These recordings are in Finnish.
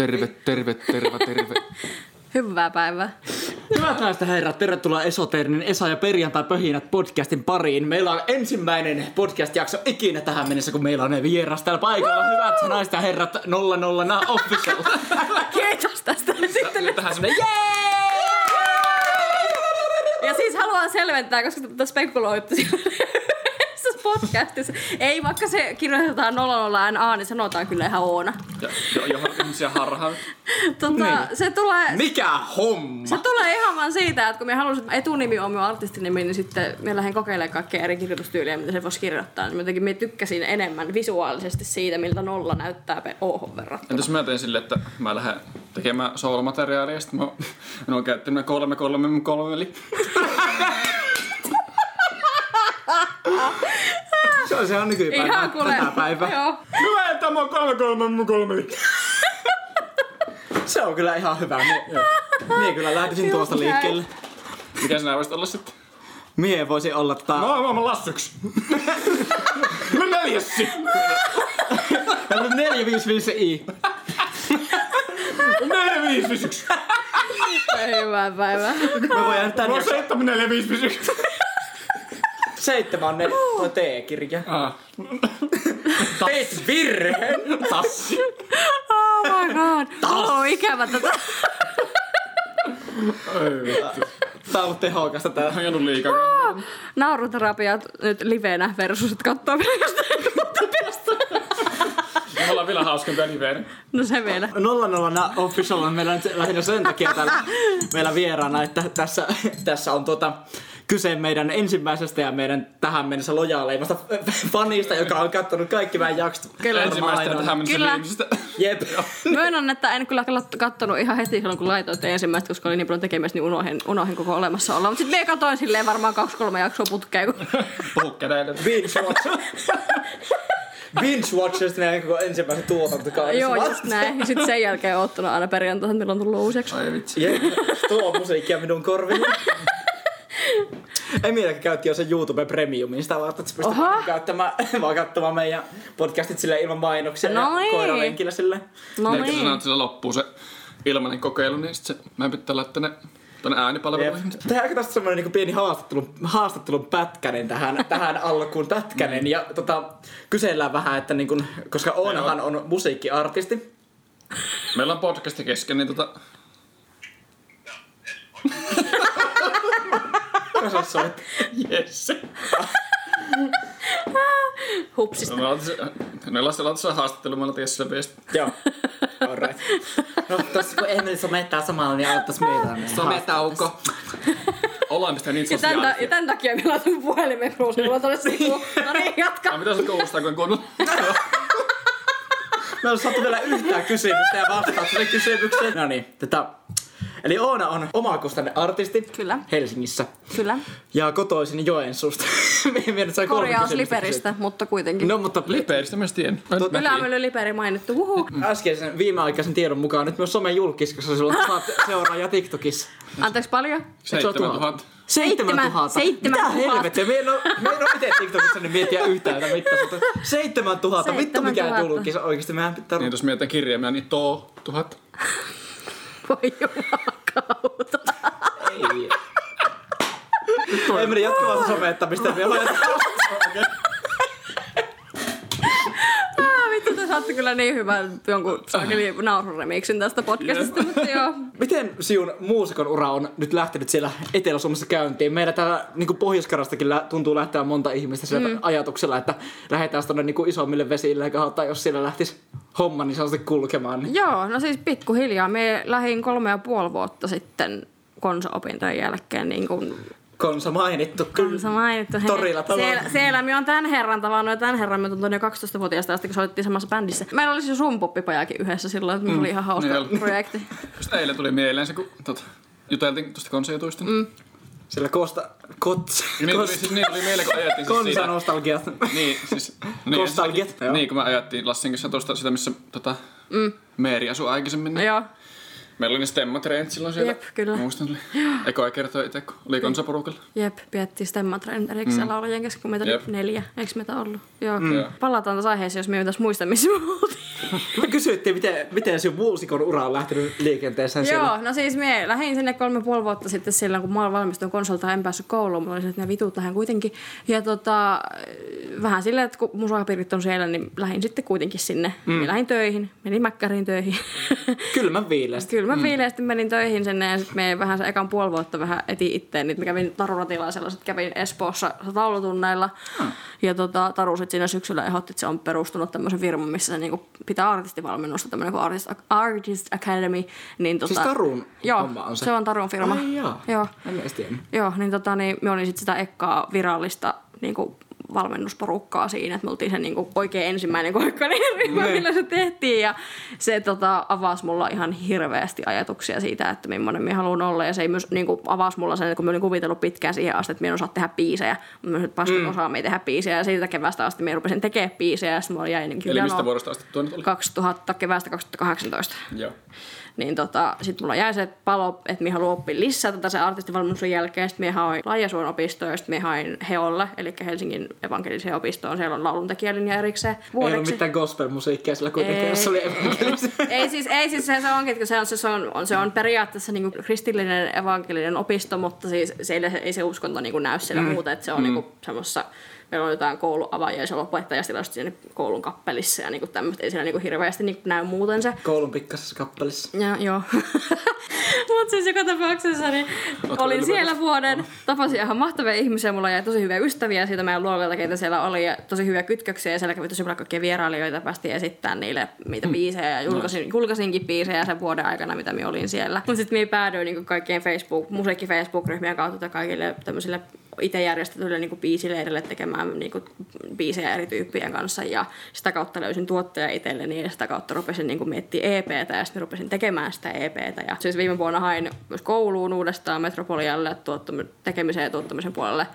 Terve, terve, terve, terve. Hyvää päivää. Hyvät naiset herrat, tervetuloa Esoternin Esa ja perjantai pöhinät podcastin pariin. Meillä on ensimmäinen podcast-jakso ikinä tähän mennessä, kun meillä on ne vieras täällä paikalla. Hyvät naiset ja herrat, 00 na official. Kiitos tästä sitten. Tähän semmonen Ja siis haluan selventää, koska tätä spekuloitte podcastissa. Ei, vaikka se kirjoitetaan 00 NA, niin sanotaan kyllä ihan Oona. Jo, johon ihmisiä harhaan. Tota, Niin. se tulee... Mikä homma? Se tulee ihan vaan siitä, että kun me halusin, etunimi on minun artistinimi, niin sitten me lähden kokeilemaan kaikkia eri kirjoitustyyliä, mitä se voisi kirjoittaa. Niin jotenkin me tykkäsin enemmän visuaalisesti siitä, miltä nolla näyttää pe- Ohon verrattuna. Entäs mä tein silleen, että mä lähden tekemään soolomateriaalia ja sitten mä, mä oon käyttänyt kolme kolme kolme eli Se on, se on nykypäivä. Ihan kuule. Tätä päivää. Joo. Hyvä, että mä oon kolme kolme kolme eli Se on kyllä ihan hyvä. Mie, mie kyllä lähtisin tuosta liikkeelle. Mikä sinä voisit olla sitten? Mie voisi olla ta... Mä oon maailman lassuksi. Mä neljässi. 455 i. Neljä viisi viisi yksi. Hyvää päivää. Mä voin jäädä tän Mä oon jakson. Seitsemän on toi T-kirja. Ah. Teit virheen. Tassi. Oh my god. Oh, ikävä tätä. Ei vittu. Tää on ollut tehokasta tää. Oon ajanut liikaa. Nauruterapia nyt livenä versus, että katsoo vielä jostain. Me ollaan vielä hauskempia liveenä. No se vielä. 00 na official on meillä nyt lähinnä sen takia täällä meillä vieraana, että tässä, tässä on tuota, kyse meidän ensimmäisestä ja meidän tähän mennessä lojaaleimmasta fanista, joka on katsonut kaikki meidän jaksot. Kyllä. Ensimmäistä tähän mennessä Kyllä. viimeisestä. Jep. Myönnän, että en kyllä kat- kattonut ihan heti silloin, kun laitoitte ensimmäistä, koska oli niin paljon tekemistä, niin unohin, unohin koko olemassaoloa. Mutta sitten me katoin silleen varmaan kaksi-kolme jaksoa putkeen. Kun... Puhu kädelle. Binge watch. Binge watchers meidän koko ensimmäisen tuotantokaudessa. Joo, just näin. Ja sitten sen jälkeen oon ottanut aina perjantaina, milloin on tullut uusi jakso. Ai vitsi. Jep. Tuo musiikkia minun korviin. Emiliakin käytti jo sen YouTube Premiumin, sitä varten, että se pystyy käyttämään, vaan katsomaan meidän podcastit sille ilman mainoksia No ja niin. koiralenkillä sille. No niin. sanoo, että sillä loppuu se ilmainen kokeilu, niin sit se, mä pitää laittaa ne tonne Jep. äänipalveluihin. Tehdäänkö tästä semmoinen niinku pieni haastattelun, haastattelun pätkänen tähän, tähän alkuun pätkänen ja tota, kysellään vähän, että niinku, koska Oonahan on musiikkiartisti. Meillä on podcasti kesken, niin tota... Osaat soittaa. Yes. Hupsista. Me laitan se, ne laitetaan se haastattelu, mä laitan Jessille viesti. Joo. Alright. No tossa kun Emeli somettaa samalla, niin aloittaisi meitä. Sometauko. Ollaan mistä niin Ja tämän, ta- ja sosiaalisia. tämän takia me laitan puhelimen ruusulla tuonne sivuun. No niin, jatka. Mä mitä se kuulostaa, kun en kuunnellut? Me ei ole saatu vielä yhtään kysymystä ja vastausta sille kysymykseen. No niin, tätä. Eli Oona on omakustanne artisti Kyllä. Helsingissä. Kyllä. Ja kotoisin Joensuusta. Korjaus kysymystä Liperistä, mutta kuitenkin. No mutta Lipeeristä mä tien. Ylämylly Liperi mainittu. Huhu. äskeisen viimeaikaisen tiedon mukaan nyt myös somen julkis, koska sillä on tuhat seuraajaa TikTokissa. Anteeksi paljon? Eikö se ole tuhat? 7000. Seitsemän tuhatta. Seitsemän Mitä tuhatta. helvettiä? Me en oo, me en oo ite TikTokissa niin miettiä yhtään tätä. Seitsemän tuhatta. Vittu Seitsemän mikä tuhatta. julkis oikeesti. Mehän pitää... Niin jos mietitään kirjaimia, niin too tuhat. Voi jumalauta. Ei. Ei meni jatkuvaa somettamista vielä. Vittu, te saatte kyllä niin hyvän jonkun saakeli naururemiksin tästä podcastista, mutta joo. Miten Siun muusikon ura on nyt lähtenyt siellä Etelä-Suomessa käyntiin? Meillä täällä niin Pohjois-Karastakin tuntuu lähteä monta ihmistä sillä mm. ajatuksella, että lähdetään tuonne niin isommille vesille ja katsotaan, jos siellä lähtisi homma niin sanotusti kulkemaan. Niin. Joo, no siis pikkuhiljaa. Me lähdin kolme ja puoli vuotta sitten konsa-opintojen jälkeen niin kuin Konsa mainittu. Kansa mainittu. Hei, Torilla siellä, siellä me on tämän herran tavannut ja tämän herran me tuntun jo 12-vuotiaasta asti, kun soittiin samassa bändissä. Meillä oli siis rumpuppipajakin yhdessä silloin, että mm. oli ihan hauska Niin oli. projekti. Just eilen tuli mieleen se, kun tota, juteltiin tuosta konsejutuista. Mm. Sillä Kosta... Kots... Niin tuli, siis, niin tuli mieleen, kun ajettiin siis siitä. Konsa-nostalgiat. Niin, siis... Niin, Nostalgiat, ensinnäkin- joo. Niin, kun me ajettiin Lassin kanssa tuosta sitä, missä tota, mm. Meeri asui aikaisemmin. Niin Joo. Meillä oli ne stemmatreenit silloin siellä. Jep, kyllä. Muistan, oli ekoa kertoa itse, kun oli konsaporukalla. Jep, piettiin stemmatreenit erikseen laulajien kesken, kun meitä oli neljä. Eikö meitä ollut? Joo. Joo. Palataan taas aiheeseen, jos me ei muista, missä me oltiin. Me kysyttiin, miten, miten sinun muusikon ura on lähtenyt liikenteeseen Joo, siellä. no siis mie lähdin sinne kolme puoli vuotta sitten silloin, kun mä valmistuin konsolta, en päässyt kouluun. Mulla oli se, että ne vitut lähden kuitenkin. Ja tota, vähän silleen, että kun musapiirit on siellä, niin lähdin sitten kuitenkin sinne. Mm. lähdin töihin, menin Mäkkäriin töihin. Kylmän viileästi. Kyllä mä viileästi menin töihin sinne ja sitten me vähän se ekan puoli vuotta vähän eti itteen. Niin mä kävin Taru Ratilaisella, sitten kävin Espoossa taulutunneilla. Hmm. Ja tota, Taru sitten siinä syksyllä ehdotti, että se on perustunut tämmöisen firman, missä se niinku pitää artistivalmennusta, tämmöinen kuin Artist, Artist Academy. Niin, tota, Siis Tarun joo, homma on se? se on Tarun firma. Ai jaa. Joo. En edes tiennyt. Joo, niin, tota, niin me olin sitten sitä ekkaa virallista niin kuin valmennusporukkaa siinä, että me oltiin se niin kuin oikein ensimmäinen koikkainen ryhmä, Niin. millä se tehtiin ja se tota, avasi mulla ihan hirveästi ajatuksia siitä, että millainen minä haluan olla ja se ei myös niin kuin, avasi mulla sen, kun mä olin kuvitellut pitkään siihen asti, että minä en osaa tehdä biisejä, mutta mä paskat mm. osaa me tehdä biisejä ja siitä keväästä asti minä rupesin tekemään biisejä ja sitten mulla jäi niin Eli mistä vuodesta asti tuo nyt oli? 2000, keväästä 2018 Joo. Niin tota, sitten mulla jäi se palo, että minä haluan oppia lisää tätä sen artistivalmennuksen jälkeen. Sitten minä hain Laajasuon opistoon ja sitten minä hain Heolle, eli Helsingin evankeliseen opistoon. Siellä on lauluntekijälinja erikseen Ei ollut vuodeksi. mitään gospel-musiikkia sillä kuitenkin, jos se oli ei siis, ei siis se, se onkin, että se on, se on, on, se on periaatteessa niin kristillinen evankelinen opisto, mutta siis se ei, ei se uskonto niin näy siellä mm. muuten, että se on mm. niin semmoisessa meillä on jotain kouluavajaisia opettajastilasta siinä koulun kappelissa ja niin tämmöistä. Ei siellä niin hirveästi niin näy muuten se. Koulun pikkasessa kappelissa. Ja, joo. Mutta siis joka tapauksessa niin Ootko olin siellä vuoden, tapasin ihan mahtavia ihmisiä, mulla jäi tosi hyviä ystäviä siitä meidän luokalta, keitä siellä oli, ja tosi hyviä kytköksiä, ja siellä kävi tosi paljon kaikkia vierailijoita, päästiin esittämään niille niitä biisejä, ja julkaisin, julkaisinkin biisejä sen vuoden aikana, mitä minä olin siellä. Mutta sitten minä päädyin niin kaikkien Facebook, musiikki Facebook-ryhmien kautta kaikille tämmöisille itse järjestetyille niin biisileirille tekemään niin kuin, biisejä eri tyyppien kanssa ja sitä kautta löysin tuottaja itselleni ja sitä kautta rupesin niin kuin, miettimään EPtä ja sitten rupesin tekemään sitä EPtä. Ja siis viime vuonna hain myös kouluun uudestaan Metropolialle tuottam- tekemisen ja tuottamisen puolelle.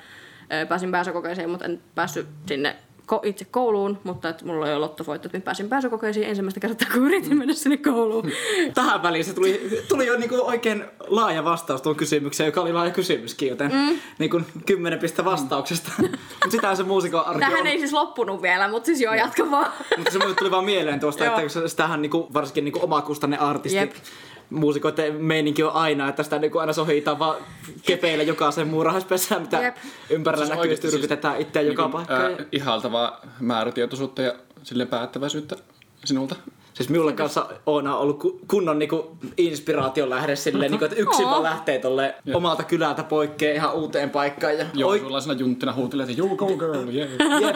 Pääsin pääsykokeeseen, mutta en päässyt sinne ko- itse kouluun, mutta että mulla oli lottovoitto, että pääsin pääsykokeisiin ensimmäistä kertaa, kun yritin mennä sinne kouluun. Tähän väliin se tuli, tuli jo niinku oikein laaja vastaus tuon kysymykseen, joka oli laaja kysymyskin, joten mm. niinku kymmenen pistä vastauksesta. Mutta sitähän se muusikon arki Tähän on. ei siis loppunut vielä, mutta siis joo, jatka vaan. Mutta se tuli vaan mieleen tuosta, että sitähän niinku, varsinkin niinku omakustanne artisti. Jep. Muusikoiden meininki on aina, että sitä niinku aina sohitaan vaan kepeillä jokaisen muurahaispesään, mitä Jep. ympärillä Siis näkyy, oikeesti siis, yritetään itseä joka Niinku, paikkaan. ää, ihaltavaa määrätietoisuutta ja sille päättäväisyyttä sinulta. Siis minulle kanssa Oona on ollut ku- kunnon niinku inspiraation lähde silleen, niinku, että yksin vaan lähtee tolle omalta kylältä poikkea ihan uuteen paikkaan. Ja Joo, Oi- sullaisena junttina huutelee, että you go girl, yeah. Jep.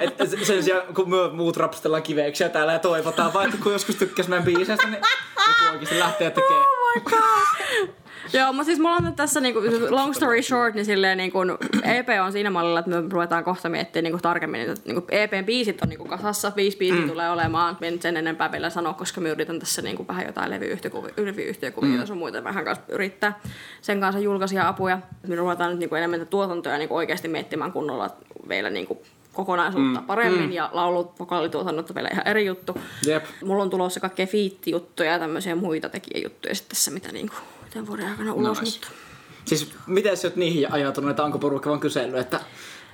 Et sen sijaan, kun me muut rapstellaan kiveksiä täällä ja toivotaan että kun joskus tykkäs meidän biiseistä, niin joku oikeasti lähtee tekemään. Oh my god. Joo, mutta siis mulla on nyt tässä niinku, long story short, niin silleen niinku, EP on siinä mallilla, että me ruvetaan kohta miettimään niinku, tarkemmin, että niinku, EPn biisit on niinku, kasassa, viisi biisiä mm. tulee olemaan, en sen enempää vielä sanoa, koska me yritän tässä niinku, vähän jotain levyyhtiökuvia, mm. sun muuten vähän kanssa yrittää sen kanssa julkaisia apuja. Me ruvetaan nyt niinku, enemmän tuotantoja niinku, oikeasti miettimään kunnolla vielä niinku, kokonaisuutta mm. paremmin mm. ja laulut, vokaalituotannot on vielä ihan eri juttu. Jep. Mulla on tulossa kaikkea fiittijuttuja ja tämmöisiä muita tekijäjuttuja sitten tässä, mitä niinku tämän vuoden aikana ulos. Nice. Mutta Siis miten sä oot niihin ajautunut, että onko porukka vaan kysellyt, että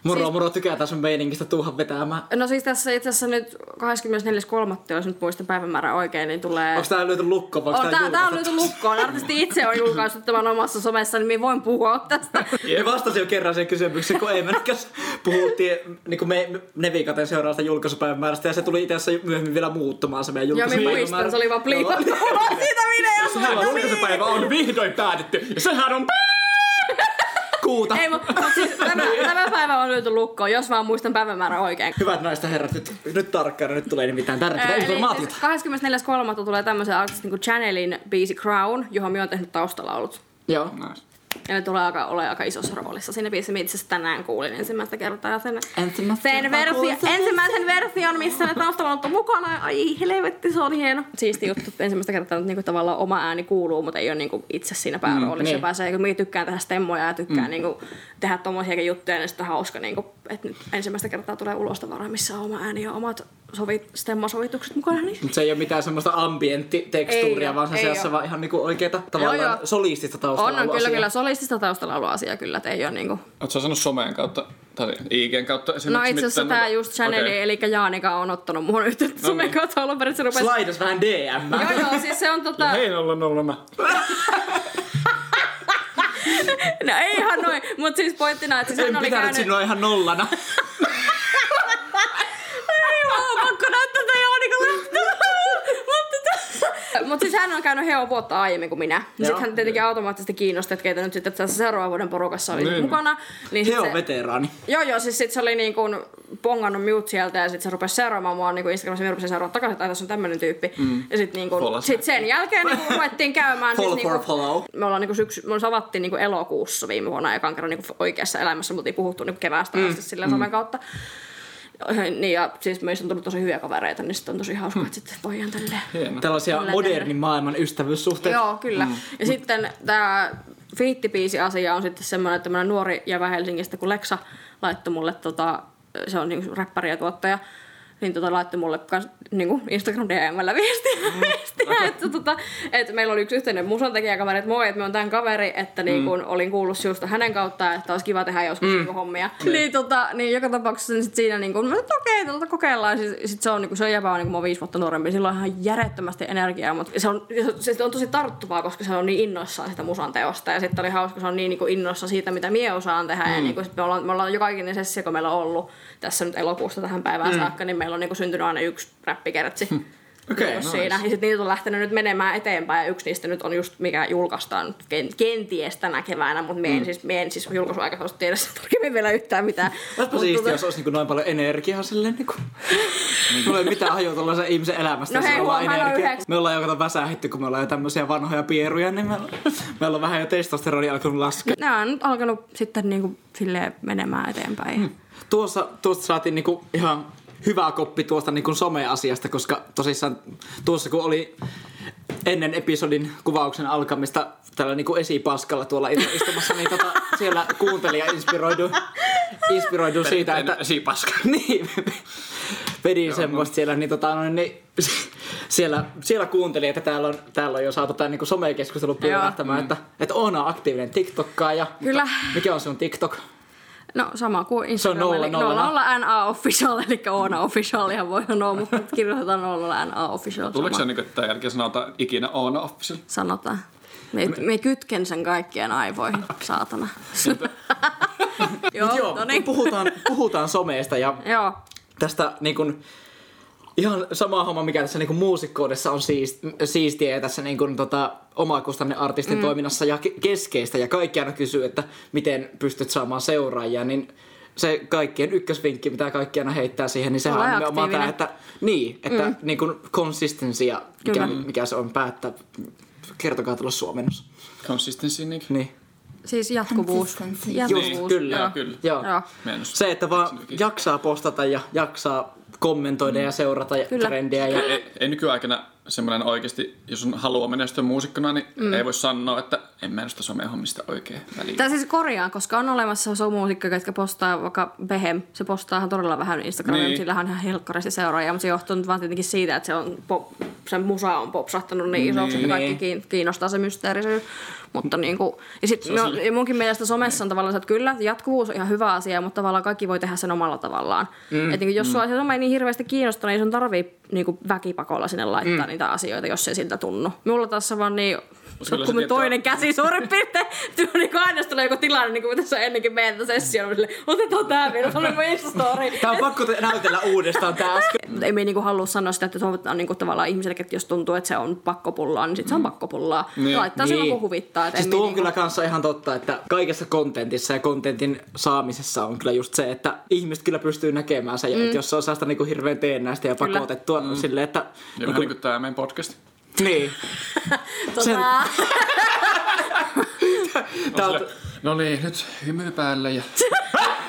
moro Siis- moro tykätään sun meiningistä tuuhan vetämään. No siis tässä itse asiassa nyt 24.3. jos nyt muistan päivämäärän oikein, niin tulee... Onko tää löyty lukko on, onko tää, tää on löyty lukkoon. Artisti itse on julkaissut tämän omassa somessa, niin minä voin puhua tästä. Me vastasin jo kerran sen kysymyksen, kun ei mennäkäs puhuttiin niin me, Nevikaten seuraavasta julkaisupäivämäärästä ja se tuli itse asiassa myöhemmin vielä muuttumaan se meidän Joo, minä julkaisupäivämäärä. muistan, se oli vaan pliipattu ulos siitä videosta. Sehän No julkaisupäivä on vihdoin päätetty. Ja sehän on Kuuta. Ei, mutta mut siis tämä, tämä päivä on löyty lukkoon, jos vaan muistan päivämäärän oikein. Hyvät naiset ja herrat, nyt, nyt tarkkaan, nyt tulee nimittäin tärkeää Ää, eli informaatiota. siis 24.3. tulee tämmöisen artistin kuin Channelin biisi Crown, johon minä olen tehnyt taustalaulut. Joo. Nice. Ja ne tulee aika, ole aika isossa roolissa. Siinä biisissä itse asiassa tänään kuulin ensimmäistä kertaa sen, Ensimmäistä sen kertaa versio, sen. ensimmäisen version, missä ne taustalaulut on mukana. Ai helvetti, se on hieno. Siisti juttu, että ensimmäistä kertaa nyt niinku tavallaan oma ääni kuuluu, mutta ei ole niinku itse siinä pääroolissa. niin. Mm, pääsee, kun minä tykkään tehdä stemmoja ja tykkään mm. niinku tehdä tommosiakin juttuja, niin sitten hauska, niinku, että nyt ensimmäistä kertaa tulee ulos tavaraa, missä on oma ääni ja omat sovit, stemmasovitukset mukana. Niin. Mutta se ei ole mitään semmoista ambienttitekstuuria, Ei vaan se ei seassa vaan ihan niinku oikeeta tavallaan joo. solistista taustalla On, on kyllä, kyllä solistista taustalla kyllä, että ei ole niinku... Oletko sanonut someen kautta tai IGn kautta No esimerkiksi? itse asiassa noita- just Chaneli, Okei. eli Jaanika on ottanut muun yhteyttä No somen niin. kautta alun perin, se rupesi... Slaidas vähän DM. Joo, joo, siis se on tota... Hei nolla nolla mä. No ei ihan noin, mutta siis pointtina, että siis hän oli pitänyt käynyt... sinua ihan nollana. Ei vaan, pakko näyttää tätä Jaanikalle. Mutta Mut siis hän on käynyt heo vuotta aiemmin kuin minä. Joo. Sitten hän tietenkin automaattisesti kiinnosti, että keitä nyt sitten tässä seuraavan vuoden porukassa oli Niin. mukana. Niin sit He on se, veteraani. Joo, joo, siis sit se oli niin kuin pongannut minut sieltä ja sitten se rupesi seuraamaan mua niin kuin Instagramissa. Minä rupesin seuraamaan takaisin, että tässä on tämmöinen tyyppi. Mm. Ja sitten niin kuin, sit sen jälkeen niin kuin ruvettiin käymään. Follow siis, for niin follow. Me ollaan niin kuin syksy, me avattiin niin kuin elokuussa viime vuonna ekan kerran niin kuin oikeassa elämässä. Me oltiin puhuttu niin kuin keväästä mm. asti sillä somen kautta. Niin ja siis meistä on tullut tosi hyviä kavereita, niin sitten on tosi hauska, että sitten voidaan tälleen Hieno. Tällaisia Tällä modernin maailman ystävyyssuhteita. Joo, kyllä. Mm. Ja sitten tämä fiittipiisi-asia on sitten semmoinen, että tämmöinen nuori jävä Helsingistä, kun Lexa laittoi mulle, tota, se on niinku räppäri ja tuottaja, niin tota, laittoi mulle kans, niinku Instagram DMllä viestiä, mm. viestiä että, tota, että meillä oli yksi yhteinen musantekijäkaveri, että moi, että me on tämän kaveri, että niinku, mm. olin kuullut just hänen kautta, että olisi kiva tehdä joskus mm. niinku hommia. Mm. Niin, tota, niin joka tapauksessa niin sit siinä niinku, no, että okei, tota, kokeillaan. Sitten sit se on, niinku, se on jäbä on niinku, mua viisi vuotta nuorempi, sillä on ihan järjettömästi energiaa, mutta se on, se on tosi tarttuvaa, koska se on niin innoissaan sitä musan teosta. Ja sitten oli hauska, se on niin niinku, innoissa siitä, mitä mie osaan tehdä. Mm. Ja niinku, sit me, ollaan, me ollaan joka ikinen sessio, kun meillä on ollut tässä nyt elokuusta tähän päivään mm. saakka, niin meillä on niinku, syntynyt aina yksi räppikertsi. Okei, Niinku nice. siinä. Ja sitten niitä on lähtenyt nyt menemään eteenpäin ja yksi niistä nyt on just mikä julkaistaan kenties tänä keväänä, mutta mie en siis, mie en siis julkaisuaikataulusta tiedä sitä tarkemmin vielä yhtään mitään. Olisipa siistiä, tota- jos olisi niinku noin paljon energiaa silleen niinku. Mulla ei mitään hajua tuollaisen ihmisen elämästä, No hei, huom, energiaa. Me ollaan jo kato väsähitty, kun me ollaan jo tämmöisiä vanhoja pieruja, niin me, me ollaan vähän jo testosteroni alkanut laskea. Nämä on nyt alkanut sitten niinku silleen menemään eteenpäin. Mm. Tuossa, tuosta saatiin niinku ihan hyvä koppi tuosta niinku some-asiasta, koska tosissaan tuossa kun oli ennen episodin kuvauksen alkamista tällä niinku esipaskalla tuolla istumassa, niin tota, siellä kuuntelija inspiroidu, inspiroidu siitä, että... Esipaska. niin, vedin semmoista siellä, niin, tota, no, niin siellä, siellä kuuntelin, että täällä on, täällä on jo saatu tämä niinku somekeskustelu pyörähtämään, että, että Oona on aktiivinen TikTokkaaja. Kyllä. Mikä on sun TikTok? No sama kuin Se Instagram, on nolla, eli nolla. 00 NA Official, eli Oona Official ihan voi sanoa, mutta kirjoitetaan 00 NA Official. Tuleeko se niin, että tämän jälkeen sanotaan ikinä Oona Official? Sanotaan. Me, me kytken sen kaikkien aivoihin, saatana. Joo, joo, no niin. puhutaan, puhutaan someesta ja Joo, tästä niin kun, ihan sama homma, mikä tässä niin muusikkoudessa on siist, siistiä ja tässä niin kun, tota, omakustanne artistin mm. toiminnassa ja ke- keskeistä ja kaikki aina kysyy, että miten pystyt saamaan seuraajia, niin se kaikkien ykkösvinkki, mitä kaikki aina heittää siihen, niin sehän Ole on nimenomaan tämä, että, niin, että mm. niin kun consistency ja mikä, Kyllä. mikä se on päättää. Kertokaa tulla suomennos. Consistency, niin. Niin. siis jatkuvuus. Jatkuvuus, Just, kyllä. joo. Kyllä. Joo. Joo. Se, että vaan jaksaa postata ja jaksaa kommentoida ja seurata ja Kyllä. trendiä. Ja... Ei, ei nykyaikana semmoinen oikeasti, jos on haluaa menestyä muusikkona, niin mm. ei voi sanoa, että en mä noista somehommista oikein väliin. Tai siis korjaan, koska on olemassa somuusikkoja, jotka postaa vaikka Behem. Se postaa ihan todella vähän Instagramia, Niin. niin. sillä on ihan helkkaristi seuraajia, mutta se johtuu nyt vaan tietenkin siitä, että se, on pop, se musa on popsahtanut niin isoksi, Niin. että kaikki kiin- kiinnostaa se mysteerisyys. Mutta niin kuin, ja sit sille- ja munkin mielestä somessa on tavallaan että kyllä jatkuvuus on ihan hyvä asia, mutta tavallaan kaikki voi tehdä sen omalla tavallaan. Mm. Että niin jos sua se some ei niin hirveästi kiinnosta, niin sun tarvii niin kuin väkipakolla sinne laittaa mm. niitä asioita, jos ei siltä tunnu. Mulla tässä vaan niin Se kun me tietää- toinen käsi suurin piirtein. Tuo niin kuin aina tulee joku tilanne, niin kuin tässä ennenkin meidän sessio, niin otetaan tää vielä, se oli mun Insta-story. Tää on pakko te- näytellä uudestaan tää äsken. Mutta ei me niinku halua sanoa sitä, että se on niinku tavallaan ihmiselle, että jos tuntuu, että se on pakkopullaa, niin sit se on pakkopullaa. Niin. Niin. Laittaa niin. silloin, kun huvittaa. Siis tuo on niinku- kyllä kanssa ihan totta, että kaikessa kontentissa ja kontentin saamisessa on kyllä just se, että ihmiset kyllä pystyy näkemään sen. Mm. Että jos se on sellaista niinku hirveän teennäistä ja pakotettua mm. silleen, että... Ja vähän niin kuin tämä meidän podcast. Niin. Sen, Tota, tää on, Sille, no niin, nyt hymy päälle ja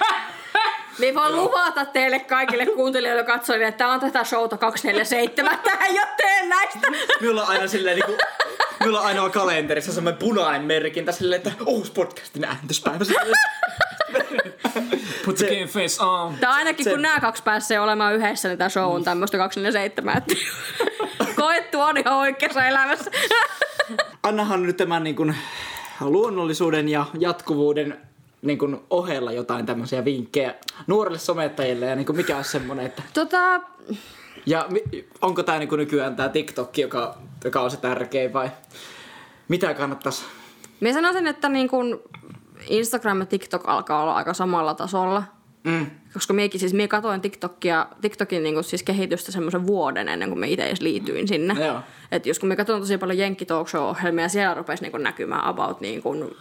me ei vaan luvata teille kaikille kuuntelijoille ja katsojille, että tää on tätä showta 247. Tää ei oo teennäistä. minulla on aina silleen niinku... Minulla on aina kalenterissa semmoinen punainen merkintä silleen, että uusi podcastin ääntöspäivä. Put the game face on. Tai ainakin Se- kun nämä kaksi pääsee olemaan yhdessä, niin tämä show on tämmöistä 247. Koettu on ihan oikeassa elämässä. Annahan nyt tämän niin kuin, luonnollisuuden ja jatkuvuuden niin kuin, ohella jotain tämmöisiä vinkkejä nuorille somettajille ja niin kuin, mikä on semmoinen, että tota, ja onko tämä niin nykyään tämä TikTok, joka, joka on se tärkein vai mitä kannattaisi? Mä sanoisin, että niin kun Instagram ja TikTok alkaa olla aika samalla tasolla. Mm. Koska miekin, siis mie katoin TikTokia, TikTokin niin siis kehitystä semmoisen vuoden ennen kuin me itse edes liityin sinne. Joo. Et jos kun me katson tosi paljon Jenkki Talk Show-ohjelmia, siellä rupesi niin näkymään about niin kuin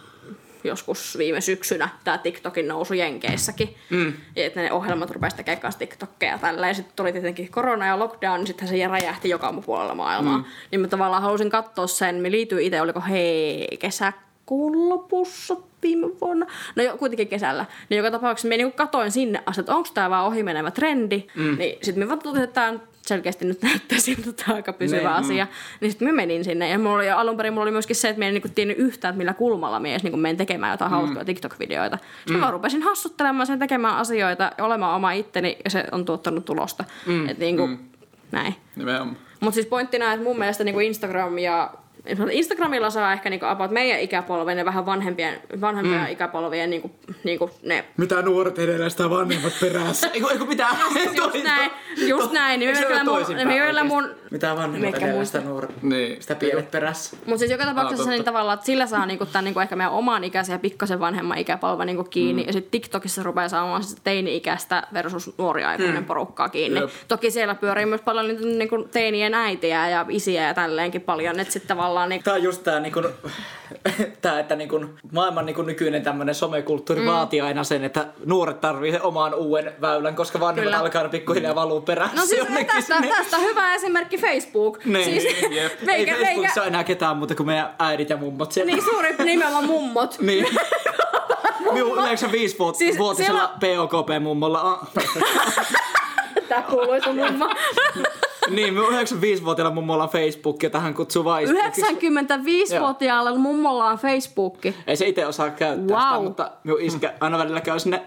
joskus viime syksynä tämä TikTokin nousu Jenkeissäkin. Mm. Ja että ne ohjelmat rupesi tekemään kanssa TikTokkeja ja tällä. Ja sitten tuli tietenkin korona ja lockdown, niin sittenhän se räjähti joka puolella maailmaa. Mm. Niin mä tavallaan halusin katsoa sen. Me liityin itse, oliko hei kesäkuun lopussa viime vuonna. No jo, kuitenkin kesällä. Niin joka tapauksessa mä niinku katoin sinne asti, että onko tämä vaan ohimenevä trendi. Mm. Niin sitten me vaan totesin, että tämä selkeästi nyt näyttää siltä, että tämä on aika pysyvä Niin, asia. Niin sitten me menin sinne. Ja mulla oli, alun perin mulla oli myöskin se, että mä en niinku tiennyt yhtään, että millä kulmalla mä edes niinku menen tekemään jotain mm. hauskoja TikTok-videoita. Sitten mm. mä rupesin hassuttelemaan sen tekemään asioita ja olemaan oma itteni ja se on tuottanut tulosta. Mm. Että niinku, mm. näin. Nimenomaan. Mutta siis pointtina, että mun mielestä niinku Instagram ja Instagramilla saa ehkä niinku about meidän ikäpolven ja vähän vanhempien, vanhempien mm. ikäpolvien niinku, niinku ne Mitä nuoret edellä sitä vanhemmat perässä? eiku, eiku pitää. just näin, just näin. Niin me Eikö se kyllä ole mun, toisinpäin me oikeesti? mun, Mitä vanhemmat edellä muista. sitä nuoret? Niin. Sitä pienet perässä. mutta siis joka tapauksessa niin tavallaan, että sillä saa niinku tämän niinku ehkä meidän oman ikäisen ja pikkasen vanhemman ikäpolven niinku kiinni. Mm. Ja sitten TikTokissa rupeaa saamaan sitä teini-ikäistä versus nuori aikuinen mm. porukkaa kiinni. Jep. Toki siellä pyörii myös paljon niinku teinien äitiä ja isiä ja tälleenkin paljon. Että sitten tavallaan niinku, Tää on just tää, niinku, tää että niinku, maailman niinku, nykyinen tämmönen somekulttuuri mm. vaatii aina sen, että nuoret tarvii sen oman uuden väylän, koska vanhemmat Kyllä. alkaa pikkuhiljaa valuu perässä. No siis jonnekin tästä, sinne. tästä on hyvä esimerkki Facebook. Niin. Siis, Jep. Ei meikä, Facebookissa meikä, enää ketään muuta kuin meidän äidit ja mummot siellä. niin suuri nimenomaan mummot. Niin. Minun 95-vuotisella Siis siellä- POKP-mummolla on... Tää kuuluisa mummo. niin, minun 95-vuotiaalla mummolla on Facebook, jota hän kutsuu vain 95-vuotiaalla mummolla on Facebookki. Ei se itse osaa käyttää sitä, Wow. mutta minun iskä aina välillä käy sinne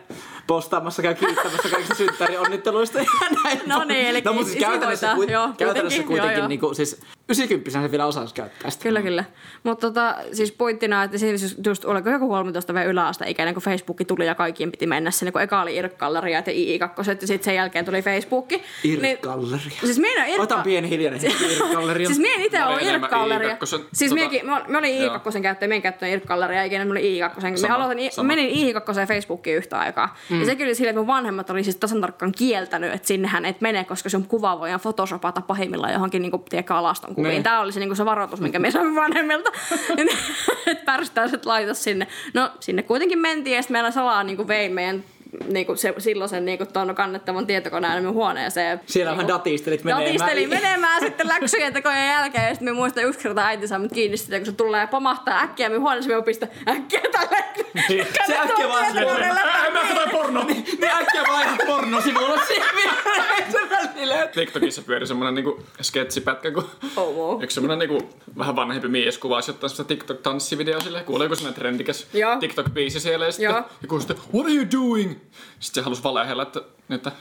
postaamassa, käy kiittämässä kaikista synttärionnitteluista ja näin. No niin, eli no, mutta siis käytännössä, kuit- joo, käytännössä kuitenkin, joo, kuitenkin, joo. niin kuin, siis 90 se vielä osaisi käyttää sitä. Kyllä, kyllä. Mutta tota, siis pointtina, että siis just- oliko joku 13 vai yläasteikäinen, kun Facebook tuli ja kaikkien piti mennä sinne, kun eka oli Irk-galleriat ja II2 ja sitten sen jälkeen tuli Facebook. Irk-galleria. Siis minä en Otan pieni hiljainen hetki Irk-galleria. Siis mie itse Mä Irk-galleria. I2:n Siis tota- miekin, mä, mä olin Joo. I2 käyttäjä, mä en käyttänyt Irk-galleria ikinä, mä olin I2. Me Sama, aloitin, I- sama. menin I2 ja Facebookiin yhtä aikaa. Mm. Ja sekin oli silleen, että mun vanhemmat oli siis tasan tarkkaan kieltänyt, että sinnehän et mene, koska sun kuva voidaan photoshopata pahimmillaan johonkin niinku, tiedätkö, alaston kuviin. Niin. Tää oli se, niinku, se varoitus, minkä me saimme vanhemmilta. että pärstää sit laita sinne. No sinne kuitenkin mentiin ja sitten meillä salaa niinku, vei meidän niinku, se, silloisen niinku, tuon kannettavan tietokoneen minun huoneeseen. Siellä vähän datistelit menemään. Datistelin menemään sitten läksyjen tekojen jälkeen ja sitten me muistan yksi kerta äiti saa mut kiinni sitten, kun se tulee ja pomahtaa äkkiä minun huoneessa, me pistä äkkiä tälle. Niin. Se äkkiä vaan silleen, mä katsoin porno! niin äkkiä vaan ihan pornosivulla. Se välillä. TikTokissa pyöri semmonen niinku sketsipätkä, kun Oho. yksi semmonen niinku vähän vanhempi mies kuvasi jotain semmoista TikTok-tanssivideoa silleen, oli joku semmonen trendikäs. TikTok-biisi siellä ja sitten joku sitten, what are you doing? Sitten se halusi valehella, että, että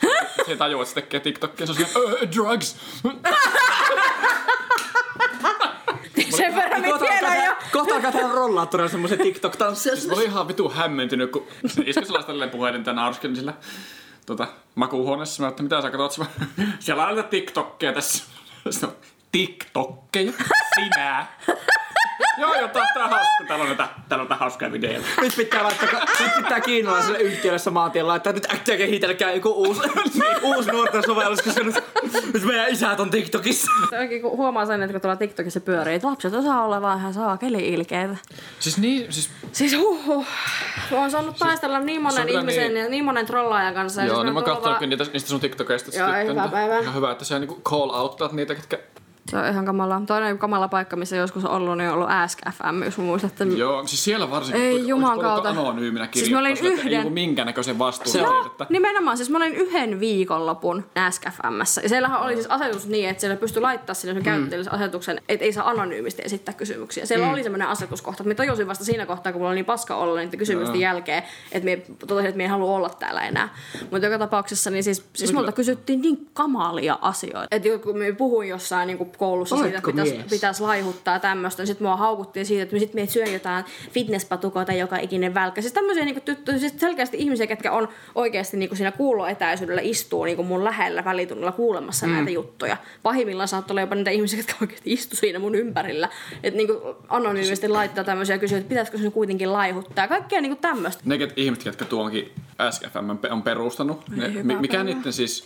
se ei tajua, että se tekee TikTokia, se on uh, drugs. Sen verran me tiedän jo. Kohta alkaa tehdä rollaattorilla semmoisen TikTok-tanssia. Siis mä olin ihan vitu hämmentynyt, kun iskä sellaista tälleen puhelin tän naurskelin sillä tota, makuuhuoneessa. Mä että mitä sä katsot? Siellä on näitä TikTokkeja tässä. TikTokkeja? Sinä? Joo, joo, tää tää on hauska, täällä on näitä, täällä on näitä hauskoja videoita. Nyt pitää laittaa, nyt pitää kiinalaiselle yhtiölle samaan tien laittaa, nyt äkkiä kehitelkää joku uusi, uusi nuorten sovellus, koska nyt, nyt meidän isät on TikTokissa. Oikein kun huomaa sen, että kun tuolla TikTokissa pyörii, että lapset osaa olla vaan ihan saakeli ilkeitä. Siis niin, siis Siis huhhuh. Mä oon saanut taistella niin monen ihmisen niin- ja niin monen trollaajan kanssa. Joo, siis niin mä katsoin vaan- kyllä niitä, niistä sun TikTokeista. että Joo, hyvää päivää. Ihan hyvä, että sä niinku call outtaat niitä, ketkä Se on ihan kamala. Toinen kamala paikka, missä joskus on ollut, niin on ollut Ask FM, jos mä muistatte. Joo, siis siellä varsinkin, Ei, juman porukka kautta. anonyyminä Siis mä olin yhden- Ei minkäännäköisen vastuun Se on- että... Nimenomaan, siis mä olin yhden viikonlopun NSCFMssä. Ja siellähän oli siis asetus niin, että siellä pystyi laittaa sinne mm. käyttäjille asetuksen, että ei saa anonyymisti esittää kysymyksiä. Siellä mm. oli semmoinen asetuskohta, että mä tajusin vasta siinä kohtaa, kun mulla oli niin paska olla niiden kysymysten jälkeen, että me totesin, että me ei halua olla täällä enää. Mutta joka tapauksessa, niin siis, siis multa kysyttiin niin kamalia asioita. Että kun me puhuin jossain niin koulussa siitä, että Oletko pitäisi, mies? pitäisi laihuttaa ja tämmöistä, sitten mua haukuttiin siitä, että me sitten me syö jotain fitnesspatukoita joka ikinen välkkä. Siis tämmöisiä niin tyttöjä, siis selkeästi ihmisiä, ketkä on oikeasti niin siinä kuuloetäisyydellä istuu niin mun lähellä välitunnilla kuulemassa mm. näitä juttuja. Pahimmillaan saattaa olla jopa niitä ihmisiä, jotka oikeasti istu siinä mun ympärillä. Että niin anonyymisti laittaa tämmöisiä kysyä, että pitäisikö se kuitenkin laihuttaa. Ja kaikkea niin tämmöistä. Ne ihmiset, jotka tuonkin SFM on perustanut, ne, mikä päivä. niiden siis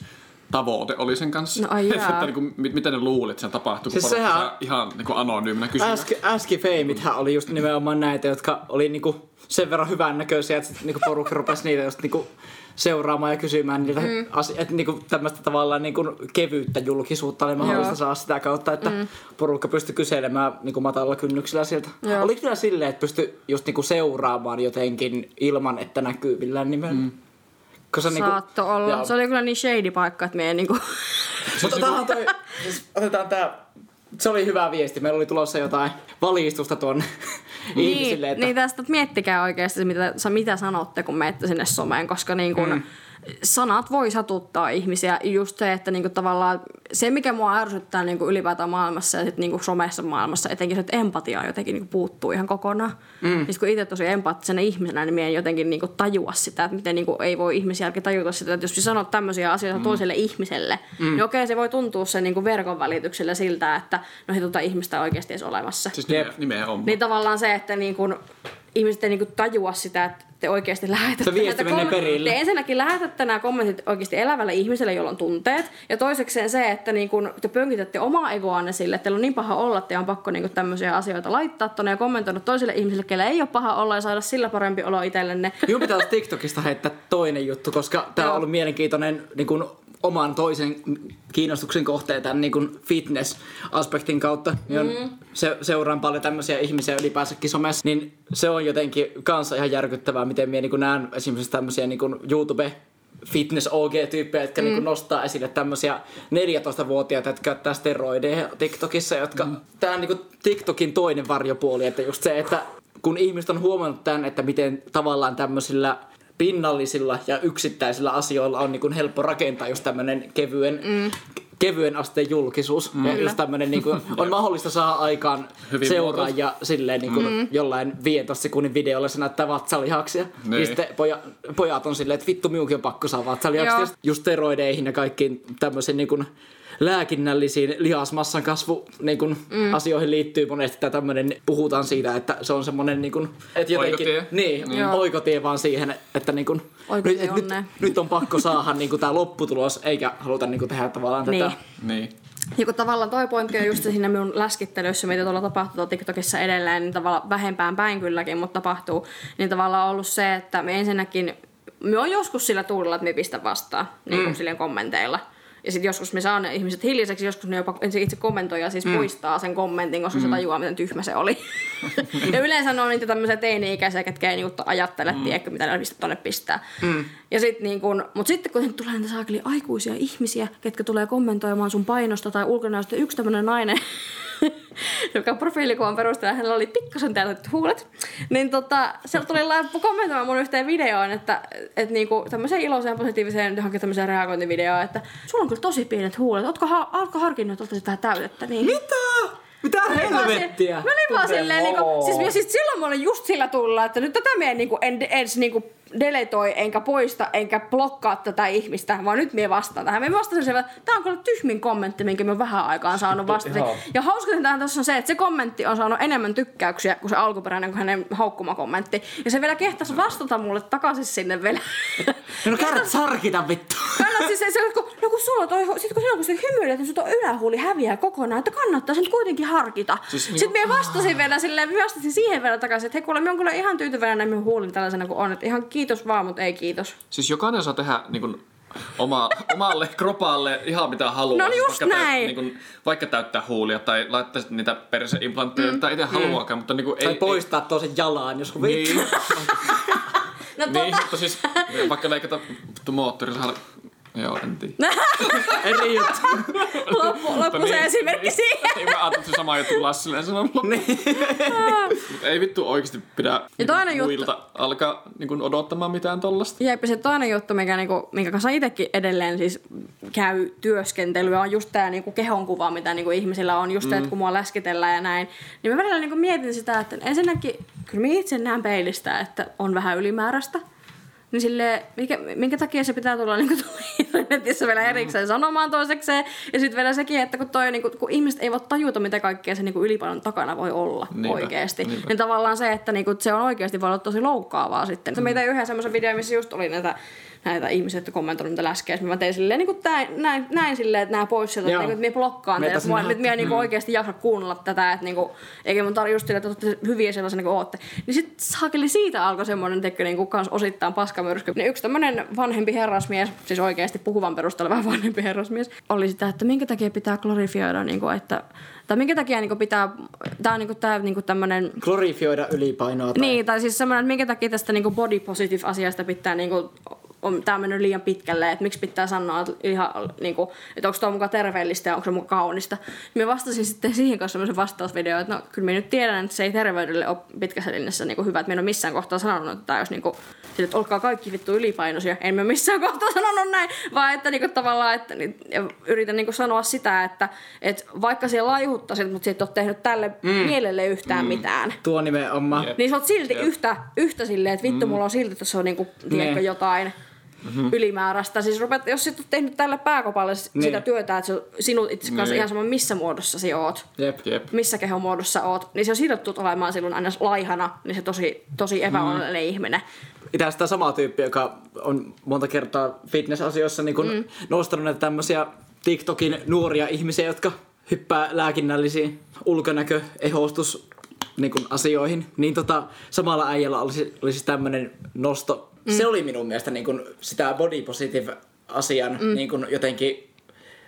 tavoite oli sen kanssa? No ai jaa. että, niin kuin, mitä ne luulit, että se tapahtui, kun Siis porukka sehän- saa ihan niin kuin anonyyminä kysyä. Äsken, äsken Famithän oli just nimenomaan näitä, jotka oli niinku sen verran hyvän näköisiä, että sit niinku porukka rupesi niitä just niinku seuraamaan ja kysymään niitä mm. asi- että niinku tämmöistä tavallaan niinku kevyyttä julkisuutta oli mahdollista Joo. saada sitä kautta, että mm. porukka pystyi kyselemään niinku matalalla kynnyksellä sieltä. Joo. Oliko kyllä silleen, että pystyi just niinku seuraamaan jotenkin ilman, että näkyy millään nimellä? Mm. Koska Saatto olla. Se oli kyllä niin shady paikka, että me ei niinku... Mutta toi, siis otetaan tää, se oli hyvä viesti. Meillä oli tulossa jotain valistusta tuonne ihmisille. Niin, Että... niin tästä että miettikää oikeasti, mitä, mitä sanotte, kun menette sinne someen, koska niin kun, mm. Sanat voi satuttaa ihmisiä. Just se, että niin kun tavallaan se, mikä mua ärsyttää niin kun ylipäätään maailmassa ja sit niin kun somessa maailmassa, etenkin se, että empatia jotenkin niin kun puuttuu ihan kokonaan. Mm. Siis kun itse tosi empaattisena ihmisenä, niin en jotenkin niin kun tajua sitä, että miten niin kun ei voi ihmisiä jälkeen tajuta sitä, että jos sä sanot tämmöisiä asioita mm. toiselle ihmiselle, mm. niin okei, se voi tuntua sen niin kun verkon välityksellä siltä, että no hei, tota ihmistä oikeasti edes olemassa. Siis nimenomaan. Niin tavallaan se, että niin kun ihmiset ei niin kun tajua sitä, että te oikeasti lähetätte Se viesti menee perille. Te ensinnäkin lähetätte nämä kommentit oikeasti elävälle ihmiselle, jolla on tunteet. Ja toisekseen se, että niin kun te pönkitätte omaa egoanne sille, että teillä on niin paha olla, että on pakko niin tämmöisiä asioita laittaa tonne ja kommentoida toiselle ihmiselle, kelle ei ole paha olla ja saada sillä parempi olo itsellenne. Minun pitää TikTokista heittää toinen juttu, koska tämä on ollut mielenkiintoinen niin kuin, oman toisen kiinnostuksen kohteen tämän niin kuin fitness-aspektin kautta. Mm. Se, seuraan paljon tämmöisiä ihmisiä ylipäänsäkin somessa, niin se on jotenkin kanssa ihan järkyttävää, miten minä niin näen esimerkiksi tämmöisiä niin kuin YouTube fitness OG-tyyppejä, jotka mm. niin nostaa esille tämmöisiä 14-vuotiaita, jotka käyttää steroideja TikTokissa, jotka... Mm. Tämä on niin TikTokin toinen varjopuoli, että just se, että kun ihmiset on huomannut tämän, että miten tavallaan tämmöisillä pinnallisilla ja yksittäisillä asioilla on niin kuin helppo rakentaa just tämmöinen kevyen, mm. kevyen asteen julkisuus. Mm. Ja just tämmöinen niin kuin, on mahdollista saada aikaan Hyvin seuraajia silleen niin kuin mm. jollain 15 sekunnin videolla se näyttää vatsalihaksia. Niin. Niin sitten poja, pojat on silleen, että vittu minunkin on pakko saada vatsalihaksia. Ja Just steroideihin ja kaikkiin tämmöisiin niin kuin lääkinnällisiin lihasmassan kasvu niin kuin mm. asioihin liittyy monesti tämä tämmöinen, puhutaan siitä, että se on semmoinen niin kuin, että jotenkin, Oikotie. niin, Joo. oikotie vaan siihen, että niin Oikotie nyt, et nyt, nyt, on pakko saada niin kuin tämä lopputulos, eikä haluta niin kuin tehdä tavallaan Niin. tätä. Niin. Ja kun tavallaan toi pointti on just se siinä minun läskittelyssä, mitä tuolla tapahtuu tuolla TikTokissa edelleen, niin tavallaan vähempään päin kylläkin, mutta tapahtuu, niin tavallaan on ollut se, että me ensinnäkin, me on joskus sillä tuulella, että me pistä vastaan, niin kuin mm. silleen kommenteilla. Ja sitten joskus me saa ne ihmiset hiljaiseksi, joskus ne jopa itse kommentoija siis mm. poistaa sen kommentin, koska mm. se tajuaa, miten tyhmä se oli. ja yleensä ne on niitä tämmöisiä teini-ikäisiä, ketkä ei niinku ajattele, mm. tiedätkö, mitä ne pistä tonne pistää. Mm. Ja sit niinku, mutta sitten kun tulee niitä saakeli aikuisia ihmisiä, ketkä tulee kommentoimaan sun painosta tai ulkonäöstä, yksi tämmöinen nainen, joka profiilikuvan perusteella hänellä oli pikkasen täytetyt huulet, niin tota, sieltä tuli laitettu kommentoimaan mun yhteen videoon, että et niinku, tämmöiseen iloiseen positiiviseen johonkin tämmöiseen reagointivideoon, että sulla on kyllä tosi pienet huulet, ootko, ha- ootko harkinnut, että vähän täytettä? Niin. Mitä? Mitä helvettiä? Mä olin vaan silleen, niinku, siis, siis silloin mä olin just sillä tulla, että nyt tätä mä en niinku, en edes niinku deletoi, enkä poista, enkä blokkaa tätä ihmistä, vaan nyt mä vastaan tähän. Mä vastasin siellä, että tää on kyllä tyhmin kommentti, minkä mä vähän aikaan saanut vastata. Ja hauskinta tähän tässä on se, että se kommentti on saanut enemmän tykkäyksiä kuin se alkuperäinen, kuin hänen haukkuma kommentti. Ja se vielä kehtasi vastata mulle takaisin sinne vielä. No kärät sarkita vittu. Kannat siis se, kun, no kun sulla toi, sit kun silloin kun se hymyilet, niin sun ylähuuli häviää kokonaan, että kannattaa sen kuitenkin harkita. Siis Sitten minä vastasin vielä silleen, vastasin siihen vielä takaisin, että hei kuule, minä on kyllä ihan tyytyväinen näin huulin tällaisena kuin on, että ihan kiitos vaan, mutta ei kiitos. Siis jokainen saa tehdä niin kuin, oma, omalle kropalle ihan mitä haluaa. No just vaikka, näin. niin kuin, vaikka täyttää huulia tai laittaa niitä perseimplantteja, mitä itse haluaakaan, mutta niin kuin, Tai ei, poistaa toisen jalan, jos ei, huvittaa. niin, No niin, tota, mutta siis vaikka leikata vittu moottorisahalla, joo, en tiedä. Eri juttu. loppu, loppu se niin, esimerkki siihen. Ei mä ajattelin, että sama juttu kuin Lassilleen sanonut. Niin. Ei vittu oikeasti pidä Ja toinen juttu- muilta alkaa niin kuin, odottamaan mitään tollasta. Jep, se toinen juttu, mikä, niinku, minkä kanssa itsekin edelleen siis käy työskentelyä, on just tämä niinku kehonkuva, mitä niinku ihmisillä on. Just mm. että kun mua läskitellään ja näin. Niin mä välillä niinku mietin sitä, että ensinnäkin, kyllä mä itse näen peilistä, että on vähän ylimääräistä. Niin sille, mikä, minkä takia se pitää tulla niinku tulla internetissä vielä erikseen sanomaan toisekseen. Ja sitten vielä sekin, että kun, toi, niinku, kun ihmiset ei voi tajuta, mitä kaikkea se niinku ylipainon takana voi olla Niinpä, oikeasti. niinpä. Niin tavallaan se, että niinku, se on oikeasti voi olla tosi loukkaavaa sitten. Mm. Tein yhden semmoisen videon, missä just oli näitä näitä ihmisiä, jotka kommentoivat niitä läskejä. Mä tein silleen, niin kuin näin, näin, näin silleen, että nämä pois sieltä, niin kuin, että minä blokkaan teidät. Meitä Mua, sinne- että minä niin oikeasti jaksa kuunnella tätä, että niin kuin, eikä mun tarvitse just silleen, että olette hyviä sellaisia niin kuin ootte. Niin sitten saakeli siitä alkoi semmoinen, tekö niin kuin kans osittain paskamyrsky. Niin yksi tämmöinen vanhempi herrasmies, siis oikeasti puhuvan perusteella vähän vanhempi herrasmies, oli sitä, että minkä takia pitää glorifioida, niin kuin, että tai minkä takia niin kuin pitää, tää on niin kuin, tää, niin kuin tämmöinen Glorifioida ylipainoa. Tai... niin, tai siis semmoinen, että minkä takia tästä niinku body positive asiasta pitää niinku, on tää mennyt liian pitkälle, että miksi pitää sanoa, että, ihan, niinku, että onko tuo mukaan terveellistä ja onko se mukaan kaunista. Mä vastasin sitten siihen kanssa semmoisen vastausvideon, että no kyllä mä nyt tiedän, että se ei terveydelle ole pitkässä linjassa niinku hyvä, että mä en ole missään kohtaa sanonut, että olisi niinku, sille, että olkaa kaikki vittu ylipainoisia. En mä missään kohtaa sanonut näin, vaan että niinku tavallaan, että niin, ja yritän niinku sanoa sitä, että, että vaikka siellä laihuttaisit, mutta sä et ole tehnyt tälle mm. mielelle yhtään mm. mitään. Tuo nimenomaan. Niin sä oot silti Jep. yhtä, yhtä silleen, että vittu, mm. mulla on silti tässä on niinku, tiedätkö, Niin. jotain mm-hmm. ylimääräistä. Siis rupeat, jos sit oot tehnyt tälle pääkopalle Niin. sitä työtä, että sinut itse kanssa Niin. ihan sama missä muodossa sä oot, Jep. Jep. missä kehomuodossa oot, niin se on sidottu olemaan silloin aina laihana, niin se tosi, tosi epäonnellinen mm. ihminen. Itse sitä sama tyyppi, joka on monta kertaa fitness-asioissa niin kun mm. nostanut näitä tämmöisiä TikTokin nuoria ihmisiä, jotka hyppää lääkinnällisiin ulkonäkö, ehostus niin asioihin. Niin tota, samalla äijällä olisi, olisi tämmöinen nosto. Mm. Se oli minun mielestä niin kun sitä body positive asian mm. niin kun jotenkin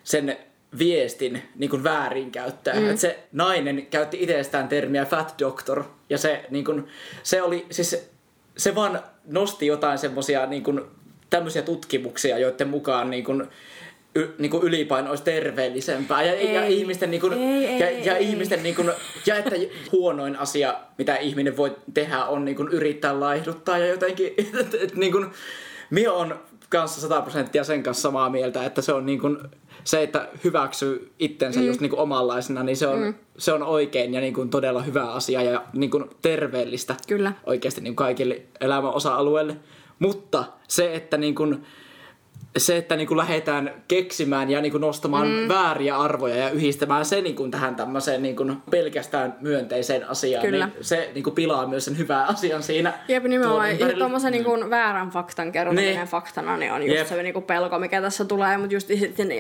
sen viestin niin kuin väärinkäyttää. Mm. Et se nainen käytti itsestään termiä fat doctor ja se, niin kuin, se oli siis se vaan nosti jotain semmosia niin kuin, tämmöisiä tutkimuksia, joiden mukaan niin kuin, y, niin kuin ylipaino olisi terveellisempää ja, ja Ei. ihmisten niin kuin, Ei, ja, ei, ja ei. ihmisten niin kuin, ja että huonoin asia mitä ihminen voi tehdä on niin kuin, yrittää laihduttaa ja jotenkin että et, niin kuin, minä on kanssa 100 prosenttia sen kanssa samaa mieltä, että se on niin kuin, se, että hyväksyy itsensä mm. just niin kuin omanlaisena, niin se on, mm. se on oikein ja niin kuin todella hyvä asia ja niin kuin terveellistä Kyllä. oikeasti niin kuin kaikille elämän osa-alueille. Mutta se, että niin kuin, se, että niin kuin lähdetään keksimään ja niin kuin nostamaan mm. vääriä arvoja ja yhdistämään se niin kuin tähän tämmöiseen niin kuin pelkästään myönteiseen asiaan, Kyllä. niin se niin kuin pilaa myös sen hyvän asian siinä. Jep, nimenomaan. Ja tuommoisen niin kuin väärän faktan kertominen Niin. faktana niin on just Jep. se niin kuin pelko, mikä tässä tulee. Mutta just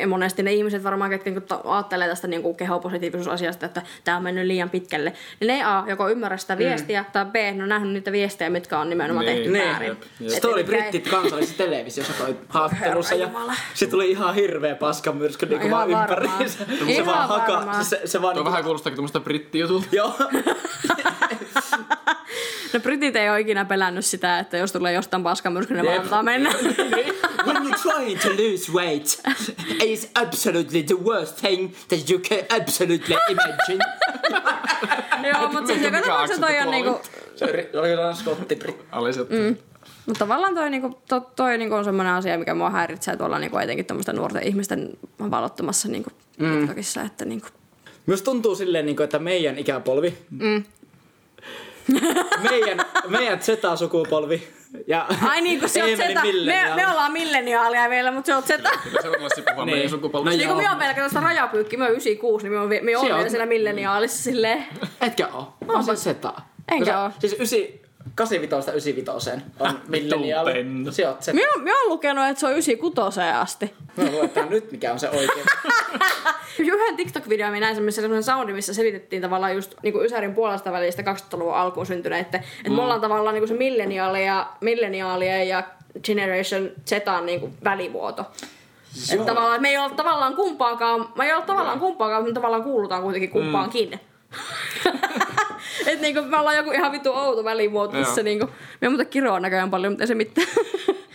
monesti ne ihmiset varmaan, ketkä niin kuin ajattelee tästä niin kuin kehopositiivisuusasiasta, että tämä on mennyt liian pitkälle, niin ne A, joko ymmärrä sitä viestiä, tai B, ne on nähnyt niitä viestejä, mitkä on nimenomaan Niin. tehty Niin. väärin. Jep, jep. Ei- brittit kansallisessa televisiossa toi haastattelussa ja Herra Jumala. se tuli ihan hirveä paskamyrsky niinku No vaan varmaan. Se Ihan vaan haka, varmaan. se, se vaan Tuo niinku, vähän kuulostaakin tuommoista brittijutulta. joo. No britit ei ole ikinä pelännyt sitä, että jos tulee jostain paskamyrsky, ne vaan antaa mennä. When you're trying to lose weight, it's absolutely the worst thing that you can absolutely imagine. Joo, mutta siis joka tapauksessa toi on niinku... Se oli- jotain skotti. Oli se, Mm. Mutta tavallaan toi, niinku, to, toi niinku on semmoinen asia, mikä mua häiritsee tuolla niinku etenkin tuommoisten nuorten ihmisten valottomassa niinku mm. TikTokissa, että niinku, Myös tuntuu silleen, niinku, että meidän ikäpolvi, mm. meidän, meidän Z-sukupolvi ja Ai niin, kun se on zeta. Me, me ollaan milleniaalia vielä, mutta se on zeta. kyllä se on tällaista puhua Niin. meidän sukupolvesta. No Niin kuin Joo. minä oon pelkkä tuosta rajapyykki, mä oon 96, niin minä oon, vi- minä oon Se on- vielä siellä milleniaalissa silleen. Etkä oo. Mä oon se Z. Enkä oo. Siis 9, 85 95 on milleniaali. pennu. Se oot Z. Minä minä oon lukenut, että se on 96 asti. Mä luetaan nyt, mikä on se oikein. Yhden TikTok-videon minä näin semmoisen semmoisen soundin, missä selitettiin tavallaan just niin kuin Ysärin puolesta välistä 2000-luvun alkuun syntyneiden. Että mm. me ollaan tavallaan niin kuin se milleniaali ja, milleniaalien ja Generation Zetan niinku välimuoto. Että tavallaan, että me ei ole tavallaan kumpaakaan, me ei ole tavallaan kumpaakaan, mutta tavallaan kuulutaan kuitenkin kumpaankin. Mm. Et niinku me ollaan joku ihan vitu outo välimuoto tässä niinku. Me muuten kiroa näköjään paljon, mutta ei se mitään.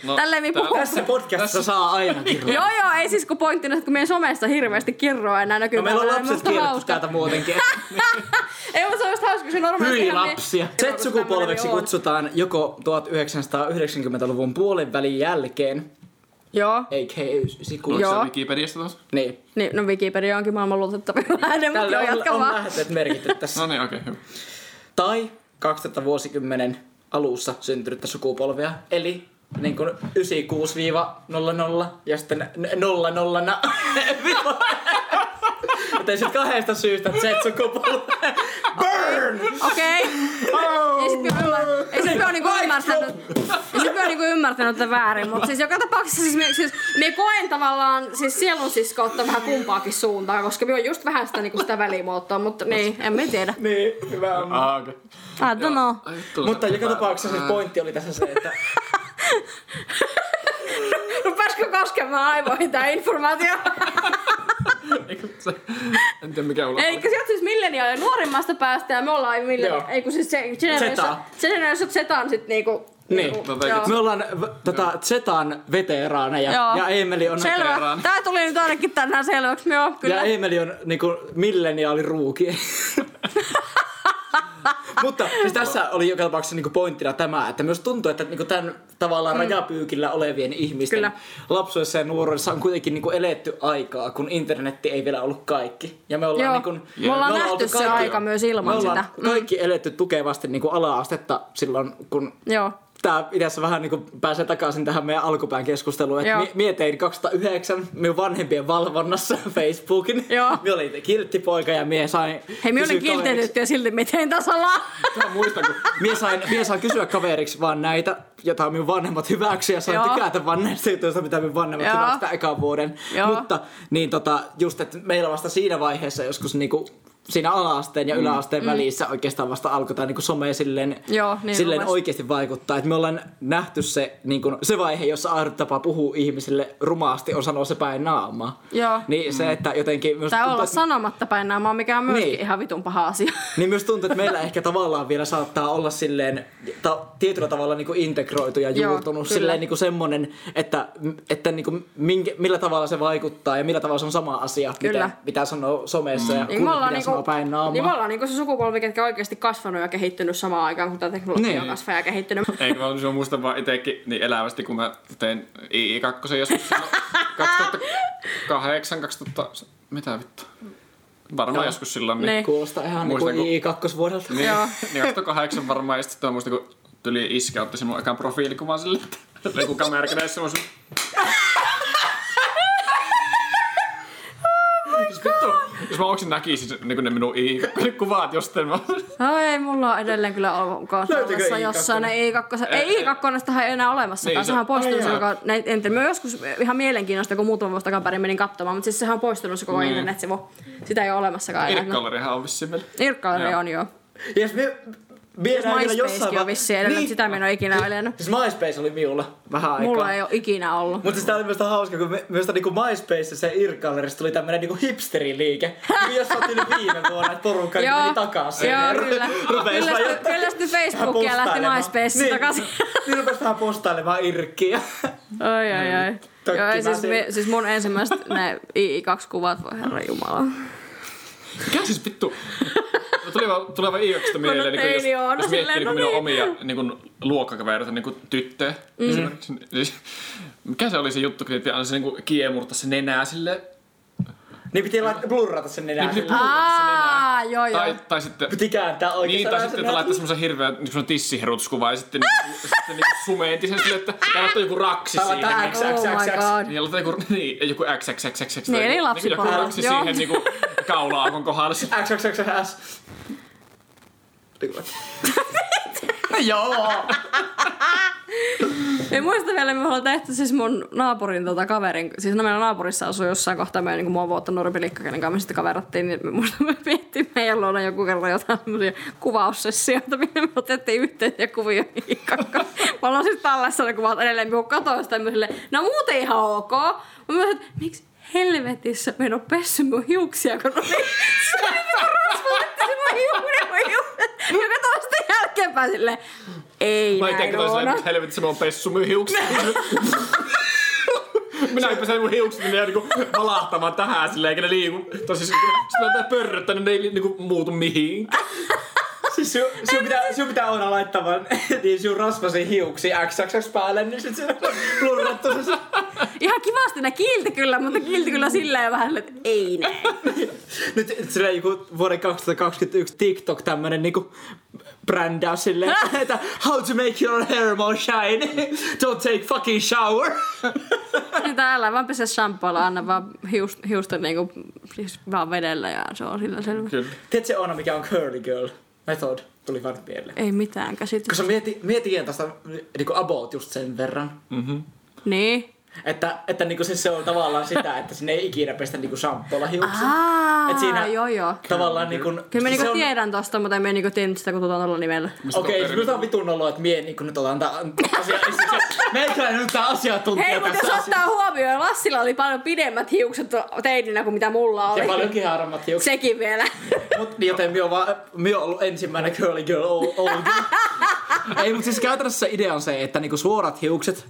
No, Tälleen me puhuu. Tässä podcastissa saa aina kirjoittaa. Joo joo, ei siis kun pointtina, että kun meidän somessa hirveästi kirroa enää näkyy. No meillä on lapset kirjoittu täältä muutenkin. Ei, mutta se on just hauska, se normaalisti Hyi ihan lapsia. niin- Z-sukupolveksi on. kutsutaan joko 1990-luvun puolen välin jälkeen, Joo. a.k.a. 96. Oliko Joo. se Wikipediasta tuossa? Niin. Niin, no Wikipedia onkin maailman luotettavin lähde, mutta joo, on, jatka on vaan. lähteet merkitty tässä. No niin, okei, okay, hyvä. Tai 2000 vuosikymmenen alussa syntynyttä sukupolvea, eli niin kuin 96-00 ja sitten 00 na. Mutta ei sit kahdesta syystä Z-sukupolve. Burn! Okei. Sit me ymmär- ei sit me oo niinku ymmärtänyt, ei sit me oo niinku ymmärtänyt tätä väärin, mutta siis joka tapauksessa siis me, siis me koen tavallaan siis sielun siskoutta vähän kumpaakin suuntaan, koska me on just vähän sitä, niinku sitä välimuotoa, mutta niin, en mä tiedä. Niin, hyvä on. Ah, okei. I don't know. Mutta joka tapauksessa siis pointti oli tässä se, että Rupesko koskemaan aivoihin tää informaatio? Eikö se- En tiedä mikä on. Eli sieltä siis milleniaali nuorimmasta päästä ja me ollaan Joo. milleniaali. Ei kun siis se Generation, Zeta. Generation Z on sit niinku... Niin. niinku, me ollaan v- tota, Zetan veteraaneja Joo. ja Emeli on... Selvä. veteraani. Tää tuli nyt ainakin tänään selväksi. Joo, kyllä. Ja Emeli on niinku milleniaaliruuki. Mutta siis tässä oli joka tapauksessa niinku pointtina tämä, että myös tuntuu, että niinku tämän tavallaan mm. rajapyykillä olevien ihmisten Kyllä. lapsuudessa ja nuoruudessa on kuitenkin niinku eletty aikaa, kun internetti ei vielä ollut kaikki. Ja me ollaan, Joo. niinku, Me ollaan oltu nähty se kaikki- aika myös ilman me ollaan sitä. Mm. kaikki eletty tukevasti niinku ala-astetta silloin, kun Joo. Tää itse vähän niin pääsee takaisin tähän meidän alkupään keskusteluun. Että mi- mietin 2009 minun vanhempien valvonnassa Facebookin. Joo. Minä olin kilttipoika ja mie sain Hei, kysyä olin kilteytetty ja silti miten tasalla. Mä muistan, kun Mie sain, mie sain kysyä kaveriksi vaan näitä, jota minun vanhemmat hyväksy ja sain Joo. tykätä vaan näistä jutuista, mitä minun vanhemmat Joo. hyväksyvät ekan vuoden. Joo. Mutta niin tota, just, että meillä vasta siinä vaiheessa joskus niinku siinä ala-asteen ja yläasteen mm. välissä oikeastaan vasta alkoi tämä niinku some silleen, Joo, niin silleen oikeasti vaikuttaa. Että me ollaan nähty se, niinku, se vaihe, jossa ainut tapa puhua ihmisille rumaasti on sanoa se päin naamaa. Joo. Niin se, että jotenkin... Myös Tai tuntuu, olla että- sanomatta päin naamaa, mikä on myöskin Niin. ihan vitun paha asia. niin myös tuntuu, että meillä ehkä tavallaan vielä saattaa olla silleen ta- tietyllä tavalla niinku integroitu ja Joo, juurtunut kyllä. silleen niinku semmonen, että, että niinku minkä, millä tavalla se vaikuttaa ja millä tavalla se on sama asia, Kyllä. mitä, mitä sanoo somessa ja Niin kun me mitä ollaan, niinku, sanoo päin naamaa. niin me ollaan niinku se sukupolvi, ketkä on oikeasti kasvanut ja kehittynyt samaan aikaan, kun tämä teknologia Niin. on kasvanut ja kehittynyt. Eikö mä olisin muistan vaan itekin niin elävästi, kun mä tein II2 joskus silloin 2008, 2000, mitä vittu? Varmaan Joo. joskus silloin. Niin, Niin. Kuulostaa ihan Muistan, niinku kun- I2-vuodelta. niin, Joo. niin 2008 varmaan, ja sitten mä muistan, kun tuli iskä, otti sen mun ekan profiilikuvan sille, että joku kamerakädessä mä sun... Siis vittu, jos mä oksin näkisin niin ne minun i-kuvat jostain, mä... No ei, mulla on edelleen kyllä I2? jossain ne I2. Ei Ei, I2, ei enää olemassa. Niin, se- sehän on poistunut se koko, ne, en tiedä, mä joskus ihan mielenkiinnosta, kun muutama vuosi takaperin menin katsomaan, mutta siis sehän on poistunut se koko Niin. internetsivu. Sitä ei ole olemassakaan enää. Irkkallerihan on vissiin vielä. Irkkaleri Joo. on joo. Ja jos me, näin vielä MySpacekin on vissiin edelleen, niin. sitä mä en ole ikinä elänyt. Siis MySpace oli minulla vähän aikaa. Mulla ei ole ikinä ollut. Mutta sitä oli myös hauska, kun me, myös niinku MySpace ja Irk-gallerissa tuli tämmönen niinku hipsteriliike. Niin jos sä yli viime vuonna, että porukka Joo. meni takaisin. Joo, ru- kyllä. rupes Kyllästy- jotain- kyllästy vähän Facebookia lähti. MySpaceen niin, takaisin. Niin rupes vähän postailemaan Irkkiä. Ai ai ai. Tökkimään Joo, ei, siis, me, siis mun ensimmäiset ne II2-kuvat, voi herra jumala. Mikä siis vittu? No tuli vaan, tulee vaan i mieleen, niin jos, teini on, no jos miettii niin no minun niin. omia niin kuin, luokkakavereita, niin kuin tyttöjä mm. esimerkiksi. Siis, mikä se oli se juttu, kun aina se niin kuin, kiemurta se nenää sille. Niin piti laittaa blurrata sen nenään. Niin piti Niin, blurrata se nenää. Aa, joo joo. Tai, tai sitten... piti kääntää Niin, oikein. tai sitten että laittaa semmoisen hirveän niin semmoisen tissiherutuskuva ja sitten, niin, sitten niin sumeenti sen silleen, että täällä laittaa joku raksi Tai siihen. laittaa Niin, X, Oh X, my X, X. god. niin, laittaa joku, niin, joku XXXX. Niin, eli lapsiporno, Joku raksi joo. siihen niin kuin, kaula-aukon kohdalle. X, X, S. Joo. Ja muista vielä, me ollaan tehty siis mun naapurin tota, kaverin, siis no meillä naapurissa asuu jossain kohtaa meidän niin mua vuotta nuorempi likka, kenen kanssa me sitten kaverattiin, niin me muista me vietti meidän luona joku kerran jotain semmosia kuvaussessioita, minne me otettiin yhteisiä kuvia kanssa. Mä ollaan siis tallessa ne kuvat edelleen, kun katoin sitä mä silleen, no muuten ihan ok. Mä mä että miksi helvetissä mä en oo pessy mun hiuksia, kun oli se niinku se mun hiukset, mun hiukset. Ja katoin sitä jälkeenpäin silleen, ei Mä näin Oona. että helvetti, mä oon pessu mun hiukset. Minä pesen mun hiukset, niin ne jää niinku valahtamaan tähän silleen, eikä ne liiku. Tosi siis, kun mä pörröttänyt, ne ei niinku muutu mihinkään. Siis sun, sun, pitää, sun pitää aina laittaa vaan niin sun rasvasin hiuksi XXX päälle, niin sit se on blurrattu se. Ihan kivasti ne kiilti kyllä, mutta kiilti kyllä silleen vähän, silleen, että ei näin. Nyt silleen joku vuoden 2021 TikTok tämmönen niinku brändäys silleen, että how to make your hair more shiny, don't take fucking shower. Sitä älä vaan pese shampoolla, anna vaan hiust, hiusta niinku, siis vaan vedellä ja se on sillä selvä. Kyllä. Tiedätkö Oona mikä on curly girl method? Tuli vaan mieleen. Ei mitään Koska käsitystä. mieti, mietin tästä niinku about just sen verran. Niin. Että, että niinku siis se on tavallaan sitä, että sinne ei ikinä pestä niinku shampoolla hiuksia. Aa, Et siinä- joo joo. Tavallaan niinku... Kyllä mä se niinku on- tiedän tosta, mutta en mä niinku tiennyt sitä, kun tuota tuolla nimellä. Okei, okay, minusta on vitun olo, että mie niin nyt otan tää asia esille. Meikäläinen nyt tää asiantuntija Hei, mutta jos ottaa huomioon, Lassilla oli paljon pidemmät hiukset teininä kuin mitä mulla oli. Ja paljon kiharammat hiukset. Sekin vielä. Mut, niin joten mie on, vaan, mie on ollut ensimmäinen girly girl all Ei, mutta siis käytännössä idea on se, että niinku suorat hiukset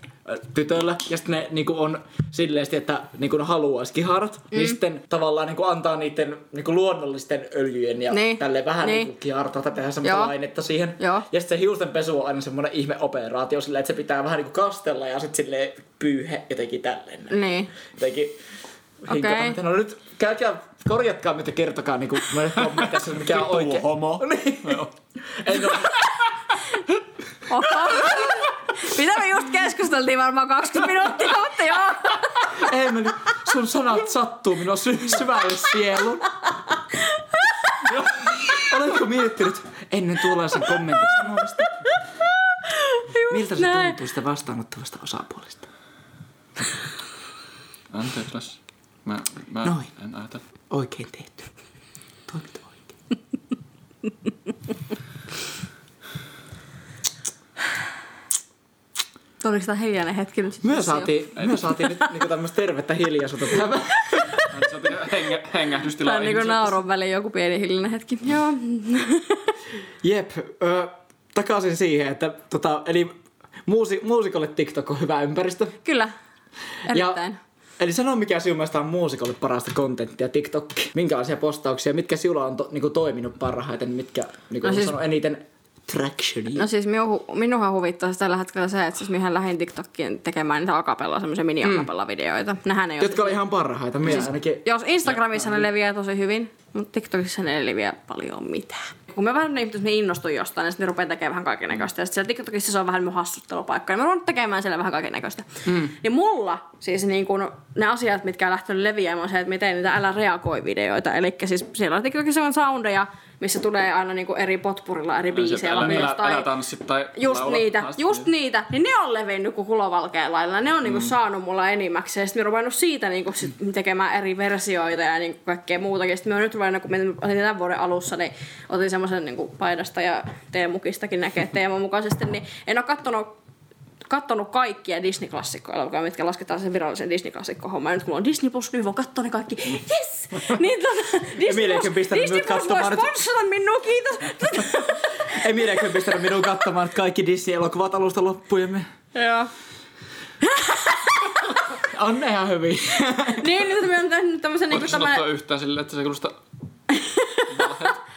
tytöllä ja sitten ne niinku on silleen, että niinku ne haluaisi kiharat, mm. niin sitten tavallaan niinku antaa niiden niinku luonnollisten öljyjen ja Niin. tälle vähän Niin. niinku kihartaa tehdä semmoista Joo. lainetta siihen. Joo. Ja sitten se hiusten pesu on aina semmoinen ihme operaatio silleen, että se pitää vähän niinku kastella ja sitten silleen pyyhe jotenkin tälleen. näin. Niin. Jotenkin hinkata. Okei. No nyt käykää, korjatkaa mitä kertokaa niinku meille kommenteissa, mikä on oikein. homo. Niin. Ole, Oho. Mitä me just keskusteltiin varmaan 20 minuuttia, mutta joo. Emeli, sun sanat sattuu minua sy- syvälle sieluun. Joo. Oletko miettinyt ennen tuollaisen kommentin sanomista? Miltä se näin. tuntuu sitä vastaanottavasta osapuolesta? Anteeksi, Lassi. Mä, mä Noin. en ajatella. Oikein tehty. Toimit oikein. Tämä hiljainen hetki nyt? Me saatiin, me saatiin nyt niinku tämmöistä tervettä hiljaisuutta tähän. Se on hengä, hengähdystila. Tämä on niinku naurun väliin joku pieni hiljainen hetki. Joo. Jep, ö, takaisin siihen, että tota, eli muusi, muusikolle TikTok on hyvä ympäristö. Kyllä. Erittäin. Ja, eli sano mikä sinun mielestä on muusikolle parasta kontenttia TikTok. Minkälaisia postauksia, mitkä sinulla on to, niinku, toiminut parhaiten, mitkä niinku, No no siis- siis, eniten tractionia. No siis minua, minuhan huvittaa siis tällä hetkellä se, että siis minähän lähdin TikTokkiin tekemään niitä akapella, semmoisia mini videoita Nähän ei Jotka oli ihan parhaita, minä Siis, ainakin. jos Instagramissa ne leviää tosi hyvin, mutta TikTokissa ne ei leviää paljon mitään. Kun mä vähän niin, me innostun jostain, niin sitten ne rupeaa tekemään vähän kaikennäköistä. Ja sitten siellä TikTokissa se on vähän mun hassuttelupaikka. Ja mä rupean tekemään siellä vähän kaikennäköistä. Mm. Niin mulla siis niin kun, ne asiat, mitkä on lähtenyt leviämään, on se, että mä teen niitä älä reagoi videoita. Eli siis siellä on TikTokissa on soundeja, missä tulee aina niin eri potpurilla eri biisejä. Älä, älä, jostain- älä tanssi tai Just laula. niitä, Asti- just niitä. Niin ne on levinnyt kuin kulovalkeen lailla. Ne on niinku saanut mulla enimmäkseen. Ja sitten mä oon ruvennut siitä niinku sit tekemään eri versioita ja niinku kaikkea muutakin. Sitten mä oon nyt ruvennut, kun mä otin tämän vuoden alussa, niin otin semmoisen niinku paidasta ja teemukistakin näkee teeman mukaisesti. Niin en oo kattonut kattonut kaikkia Disney-klassikkoelokuvia, mitkä lasketaan sen virallisen Disney-klassikko-homman. Nyt kun mulla on Disney Plus, niin voin katsoa ne kaikki. Yes! niin tota, Disney Plus, on Disney Plus voi sponsora minua, kiitos. Ei minäkään pistänyt minun katsomaan kaikki Disney-elokuvat alusta loppuun. me- Joo. On ne ihan hyviä. Niin, nyt mä oon tehnyt tämmösen niinku Voitko sanottua tämmönen... yhtään silleen, että se kuulostaa...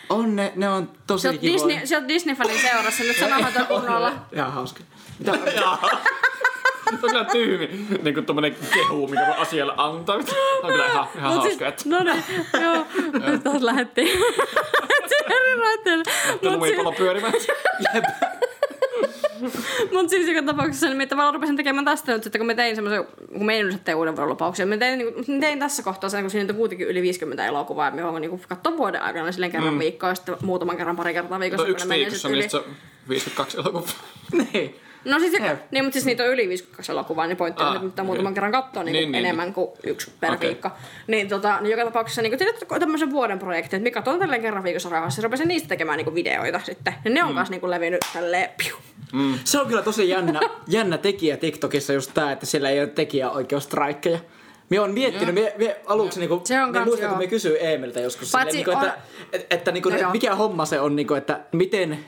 On ne, ne on tosi kivoja. Disney, sä oot Disney-fanin seurassa, nyt sanohan toi kunnolla. Ihan hauska. Mitä? Se on kyllä tyhmi, niin kuin tommonen kehu, mikä voi asialle antaa. On kyllä ihan, ihan Mut hauska, että... No niin, joo. Nyt taas lähettiin. Si- lumipallo pyörimään. mut siis joka tapauksessa, niin mä tavallaan rupesin tekemään tästä nyt, että kun mä tein semmoisen, kun mä en yleensä tee uuden vuoden lupauksia, mä tein, niin, tein tässä kohtaa sen, kun siinä on kuitenkin yli 50 elokuvaa, ja mä haluan niin katsoa vuoden aikana silleen kerran mm. viikkoa, ja sitten muutaman kerran, pari kertaa viikossa. Tuo kun yksi ne viikossa, niin yli. se on 52 elokuvaa. niin. No siis, Jep. niin, mutta siis niitä on yli 52 elokuvaa, niin pointti on, Ah, että mitä muutaman kerran katsoa niin, Niin, niin, niin, enemmän kuin yksi per Okei. viikko. Niin, tota, niin joka tapauksessa niin kuin, tämmöisen vuoden projekti, että mikä on tälleen kerran viikossa rauhassa, ja rupesin niistä tekemään niin kuin videoita sitten. Ja ne on mm. kanssa niin kuin levinnyt tälleen, piu. Se on kyllä tosi jännä, jännä tekijä TikTokissa just tää, että siellä ei ole tekijäoikeusstraikkeja. Mie on miettinyt, mie, mie aluksi niinku, Se on kans muistan, kun me kysyin Eemiltä joskus Paitsi silleen, niinku, että, on- että, että niinku, No mikä homma se on, niinku, että miten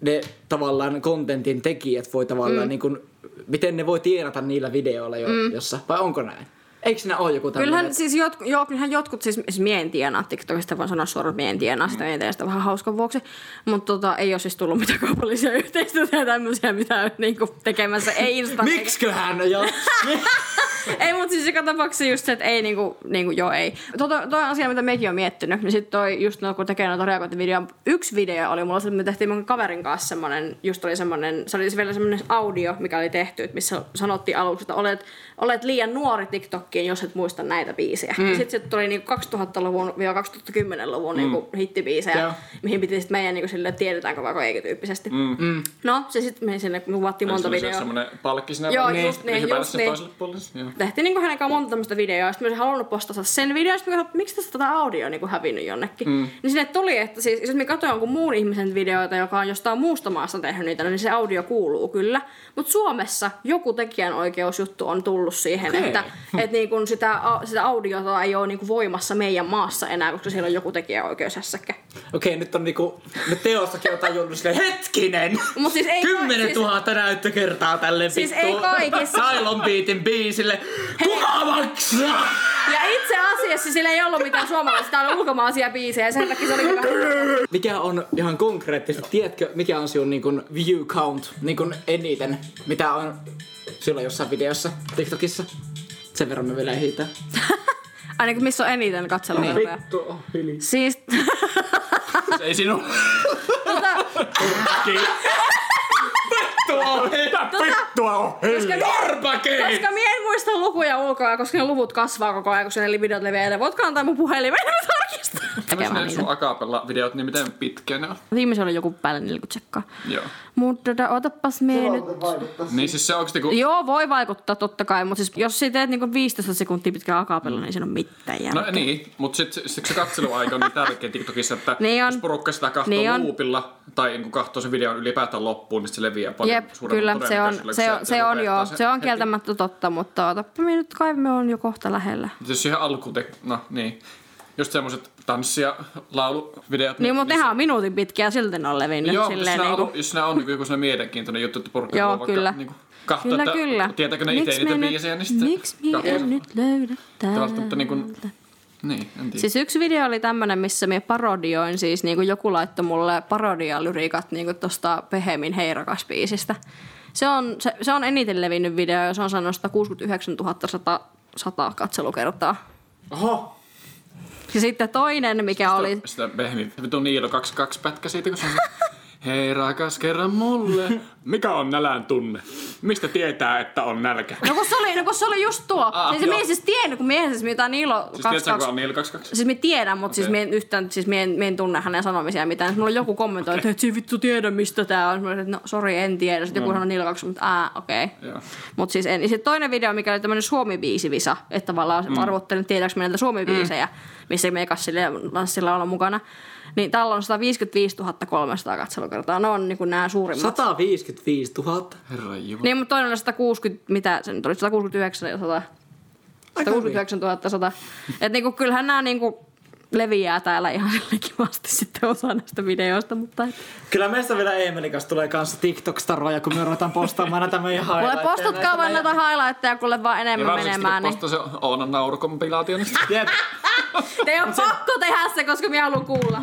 ne tavallaan kontentin tekijät voi tavallaan, mm. niinku, miten ne voi tienata niillä videoilla jo, mm. jossa, vai onko näin? Eikö siinä ole joku tämmöinen? Kyllähän siis jotku, joo, kyllähän jotkut, siis, siis mie en tienaa TikTokista, vaan sanoa suoraan, mie en tienaa sitä, mie teen sitä vähän hauskan vuoksi. Mutta tota, ei ole siis tullut mitään kaupallisia yhteistyötä ja tämmöisiä, mitä niinku tekemässä. Ei Insta. Miksiköhän? Ja, ei, mutta siis joka tapauksessa just se, että ei niinku, niinku joo ei. Tota, toi asia, mitä mekin on miettinyt, niin sitten toi just no, kun tekee noita reagointivideoja, yksi video oli mulla, se, että me tehtiin mun kaverin kanssa semmonen, just oli semmonen, se oli vielä semmonen audio, mikä oli tehty, että missä sanottiin aluksi, että olet, olet liian nuori TikTokkiin, jos et muista näitä biisejä. Mm. Sitten sit tuli niinku 2000-luvun ja 2010-luvun mm. niinku hittibiisejä, Joo. mihin piti sitten meidän niinku silleen, tiedetäänkö vai eikö tyyppisesti. Mm. No, se sitten me sinne kuvattiin monta se videoa. semmoinen palkki siinä Joo, välissä, just niin, hypätä just niin. Joo. tehtiin niinku hänen kanssaan monta tämmöistä videoa, ja sitten mä olisin halunnut postata sen videon, ja sitten mä miksi tästä tätä audio on niinku hävinnyt jonnekin. Mm. Niin sinne tuli, että siis, jos mä katsoin jonkun muun ihmisen videoita, joka on jostain muusta maasta tehnyt niitä, niin se audio kuuluu kyllä. Mutta Suomessa joku tekijänoikeusjuttu on tullut siihen, Okei. että et niinku sitä, au- sitä audiota ei ole niinku voimassa meidän maassa enää, koska siellä on joku tekijäoikeushässäkkä. Okei, nyt on niinku, nyt teostakin on tajunnut silleen, hetkinen! Mut siis ei kai- 10 siis- 000 näyttökertaa tälle Siis vittu ei kaikissa. Cylon Beatin biisille. Kuka maksaa? Ja itse asiassa sillä ei ollut mitään suomalaisia, täällä oli ulkomaisia biisejä, ja sen takia se oli hyvä. Mikä on ihan konkreettisesti, tiedätkö mikä on sinun niin kuin view count niin kuin eniten, mitä on silloin jossain videossa TikTokissa? Sen verran me vielä ehditään. Ainakin missä on eniten katselukertoja. Vittu, oh. Siis Se ei sinun. Vittua on Karpake! Koska mie en muista lukuja ulkoa, koska ne luvut kasvaa koko ajan, kun ne videot leviää. Voitko antaa mun puhelimen, niin mä tarkistan. Tekemään niitä. sun akapella-videot, niin miten pitkiä ne on? Viimeisen oli joku päälle 40 sekkaa. Joo. Mutta tota, otapas mie nyt. Niin siis se oikeesti kun... Joo, voi vaikuttaa totta kai, mutta siis jos sä teet niinku 15 sekuntia pitkää akapella, niin siinä on mitään järkeä. No niin, mutta sitten sit se katseluaika on niin tärkeä TikTokissa, että Niin on. jos porukka sitä katsoo Niin on. loopilla tai niin katsoo sen videon ylipäätään loppuun, niin se leviää paljon Jep, kyllä, se on, se on, se on joo, se on kieltämättä totta, mutta otappa nyt kai me on jo kohta lähellä. Jos siihen alkuun te... No niin. Just semmoset tanssi- ja lauluvideot. Niin, mutta nehän on minuutin pitkiä ja silti ne on levinnyt. Joo, jos silleen siinä, niinku. on, jos siinä on niin joku mielenkiintoinen juttu, että porukka Joo, voi vaikka kyllä. Niin katsoa, Kyllä, että kyllä. tietääkö ne itse niitä biisejä, niin sitten Miksi minä en nyt löydä mutta niin kuin, täältä? Niin, en tiedä. Siis yksi video oli tämmönen, missä minä parodioin, siis niinku joku laittoi mulle parodialyriikat niinku tosta Pehemin Heirakas biisistä. Se on, se, se on eniten levinnyt video ja se on saanut 169 100, 100 katselukertaa. Oho, Ja sitten toinen, mikä oli... Sitä Behmi, vitun Niilo 22 pätkä siitä, kun se on Hei rakas, kerran mulle. Mikä on nälän tunne? Mistä tietää, että on nälkä? No kun se oli, no kun se oli just tuo. Ah, siis mie en siis tiennyt, kun mie en siis mitä Niilo Siis tiedätkö, kun 22... on Niilo 22? Siis mä tiedän, mutta siis Okei. mie en yhtään, siis mie en, mie en tunne hänen sanomisia mitään. Siis mulla on joku kommentoi, että et vittu tiedä mistä tää on. Mä olin, että no sori, en tiedä. Sitten joku sanoi Niilo 2, mutta aa, okei. Okay. Joo. Mutta siis en. Ja sitten toinen video, mikä oli tämmönen Suomi-biisivisa, että tavallaan mm. arvottelin, tiedätkö mä näitä Suomi-biisejä, missä me sille lanssilla olla mukana. Niin täällä on 155 300 katselukertaa. Ne on niinku nämä suurimmat. 155 000. Herra Jumala. Niin, mutta toinen oli 160, mitä se nyt oli, 169 ja 100. 169 100. Että niinku, kyllähän nämä niinku leviää täällä ihan kivasti sitten osa näistä videoista, mutta et. Kyllä meistä vielä Eemelin kanssa tulee kanssa TikTok-staroja, kun me ruvetaan postaamaan näitä meidän Kuule, highlightteja. postatkaa vaan näitä highlightteja, kuule vaan Ja enemmän varsinkin menemään. kun Niin. postaa se Oonan. Jep, Te on pakko tehdä se, koska minä haluan kuulla.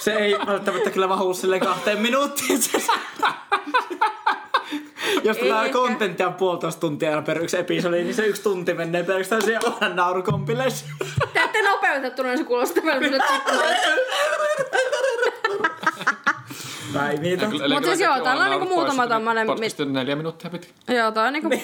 se ei välttämättä kyllä mahu silleen kahteen minuuttiin. Jos tulee kontenttia puolitoista tuntia per yksi episodi, niin se yksi tunti menee pelkästään siihen onan naurukompilleesi. Te ette nopeutettuna, se kuulostaa välttämättä Päiviitä. Mut siis joo, täällä on niinku muutama tommonen- Podcast on neljä minuuttia pitkä. Joo, toi on niinku...